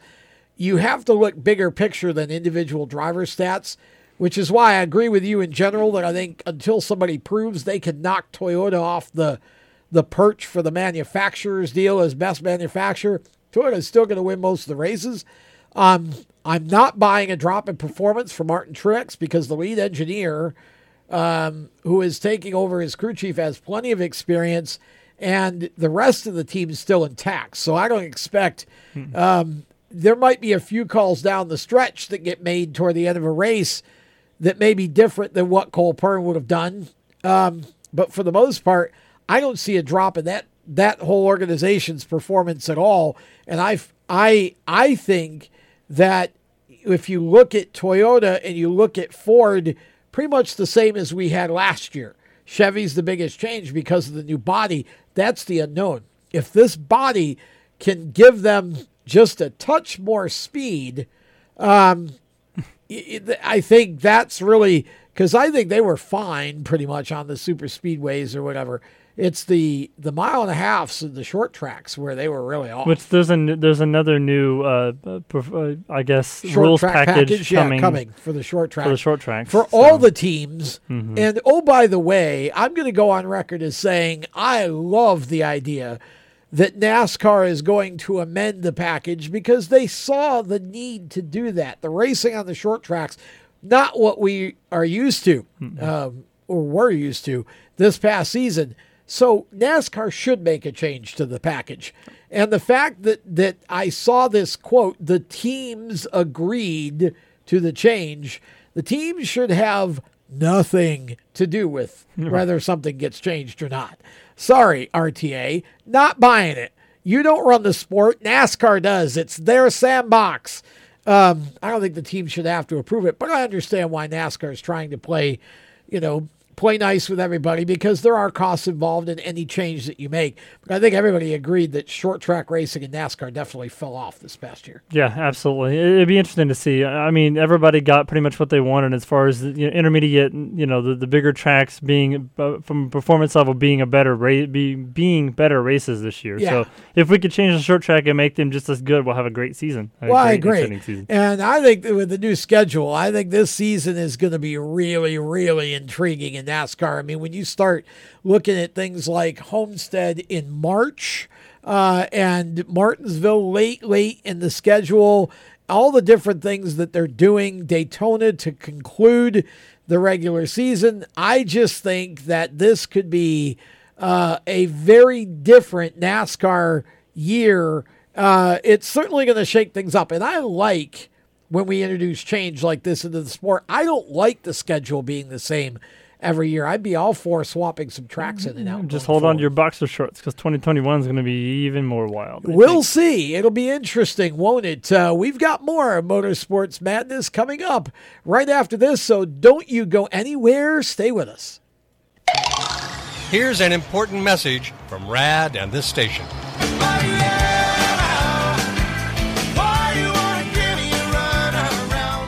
you have to look bigger picture than individual driver stats. Which is why I agree with you in general that I think until somebody proves they can knock Toyota off the the perch for the manufacturer's deal as best manufacturer, Toyota is still going to win most of the races. Um, I'm not buying a drop in performance for Martin Truex because the lead engineer, um, who is taking over as crew chief, has plenty of experience, and the rest of the team is still intact. So I don't expect. Um, there might be a few calls down the stretch that get made toward the end of a race that may be different than what Cole Pearn would have done. Um, but for the most part, I don't see a drop in that that whole organization's performance at all. And I I I think that if you look at Toyota and you look at Ford, pretty much the same as we had last year. Chevy's the biggest change because of the new body. That's the unknown. If this body can give them just a touch more speed, um, I think that's really because I think they were fine pretty much on the super speedways or whatever. It's the the mile and a halfs the short tracks where they were really off. Which there's a n- there's another new uh, uh, uh, I guess short rules track package, yeah, coming coming for the short track for the short tracks for so- all the teams. Mhm. And oh, by the way, I'm going to go on record as saying I love the idea that NASCAR is going to amend the package because they saw the need to do that. The racing on the short tracks, not what we are used to um, or were used to this past season. So NASCAR should make a change to the package. And the fact that that I saw this quote, the teams agreed to the change, the teams should have nothing to do with whether something gets changed or not. Sorry, RTA, not buying it. You don't run the sport, NASCAR does. It's their sandbox. Um, I don't think the team should have to approve it, but I understand why NASCAR is trying to play, you know, play nice with everybody because there are costs involved in any change that you make. But I think everybody agreed that short track racing in NASCAR definitely fell off this past year. Yeah, absolutely. It- It'd be interesting to see. I mean, everybody got pretty much what they wanted as far as the, you know, intermediate, you know, the, the bigger tracks being uh, from performance level being a better ra- be, being better races this year. Yeah. So if we could change the short track and make them just as good, we'll have a great season. A Well, I agree. season. And I think that with the new schedule, I think this season is going to be really, really intriguing in NASCAR. I mean, when you start looking at things like Homestead in March uh, and Martinsville late, late in the schedule, all the different things that they're doing, Daytona to conclude the regular season, I just think that this could be uh, a very different NASCAR year, uh, it's certainly going to shake things up. And I like when we introduce change like this into the sport. I don't like the schedule being the same every year. I'd be all for swapping some tracks in and out. Just hold on to your boxer shorts because 2021 is going to be even more wild. I We'll think. see. It'll be interesting, won't it? Uh, we've got more Motorsports Madness coming up right after this, so don't you go anywhere. Stay with us. Here's an important message from RAD and this station.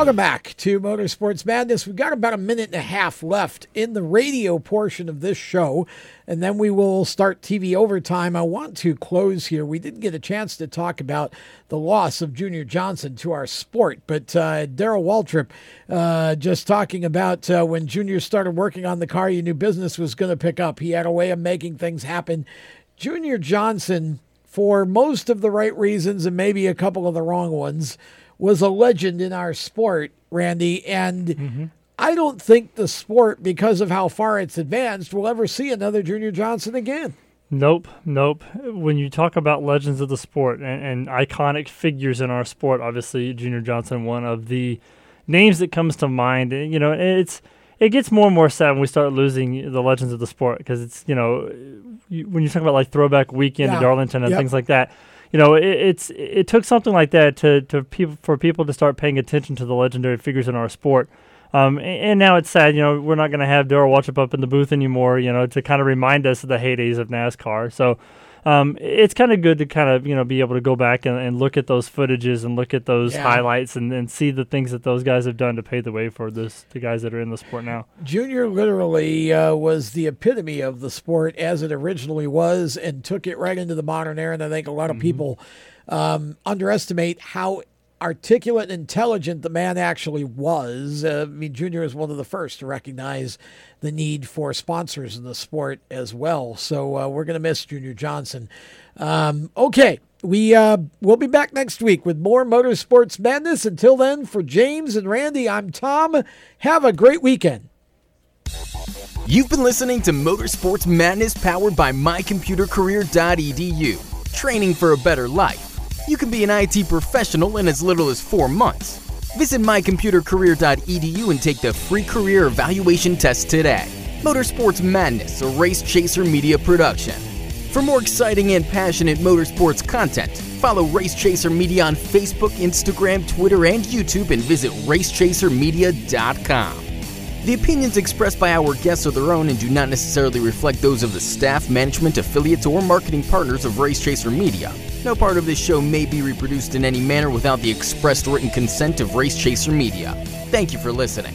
Welcome back to Motorsports Madness. We've got about a minute and a half left in the radio portion of this show, and then we will start TV overtime. I want to close here. We didn't get a chance to talk about the loss of Junior Johnson to our sport, but uh, Darrell Waltrip uh, just talking about uh, when Junior started working on the car, you knew business was going to pick up. He had a way of making things happen. Junior Johnson, for most of the right reasons and maybe a couple of the wrong ones, was a legend in our sport, Randy. And mm-hmm. I don't think the sport, because of how far it's advanced, will ever see another Junior Johnson again. Nope, nope. When you talk about legends of the sport and, and iconic figures in our sport, obviously Junior Johnson, one of the names that comes to mind. You know, it's it gets more and more sad when we start losing the legends of the sport because it's you know you, when you talk about like throwback weekend Yeah. at Darlington and Yep. things like that. You know, it, it's it took something like that to to people for people to start paying attention to the legendary figures in our sport. Um, a- and, now it's sad, you know, we're not going to have Darrell Waltrip up in the booth anymore, you know, to kind of remind us of the heydays of NASCAR. So, um, it's kind of good to kind of you know be able to go back and, and look at those footages and look at those Yeah. highlights and, and see the things that those guys have done to pave the way for this the guys that are in the sport now. Junior literally uh, was the epitome of the sport as it originally was and took it right into the modern era. And I think a lot of people um, underestimate how articulate and intelligent the man actually was. Uh, I mean, Junior is one of the first to recognize the need for sponsors in the sport as well. So uh, we're going to miss Junior Johnson. Um, okay. We uh, we'll be back next week with more motorsports madness. Until then, for James and Randy, I'm Tom. Have a great weekend. You've been listening to Motorsports Madness powered by mycomputercareer.edu. Training for a better life. You can be an IT professional in as little as four months. Visit mycomputercareer.edu and take the free career evaluation test today. Motorsports Madness, a race chaser media production. For more exciting and passionate motorsports content, follow Race Chaser Media on Facebook, Instagram, Twitter, and YouTube and visit racechasermedia.com. The opinions expressed by our guests are their own and do not necessarily reflect those of the staff, management, affiliates, or marketing partners of Race Chaser Media. No part of this show may be reproduced in any manner without the expressed written consent of Race Chaser Media. Thank you for listening.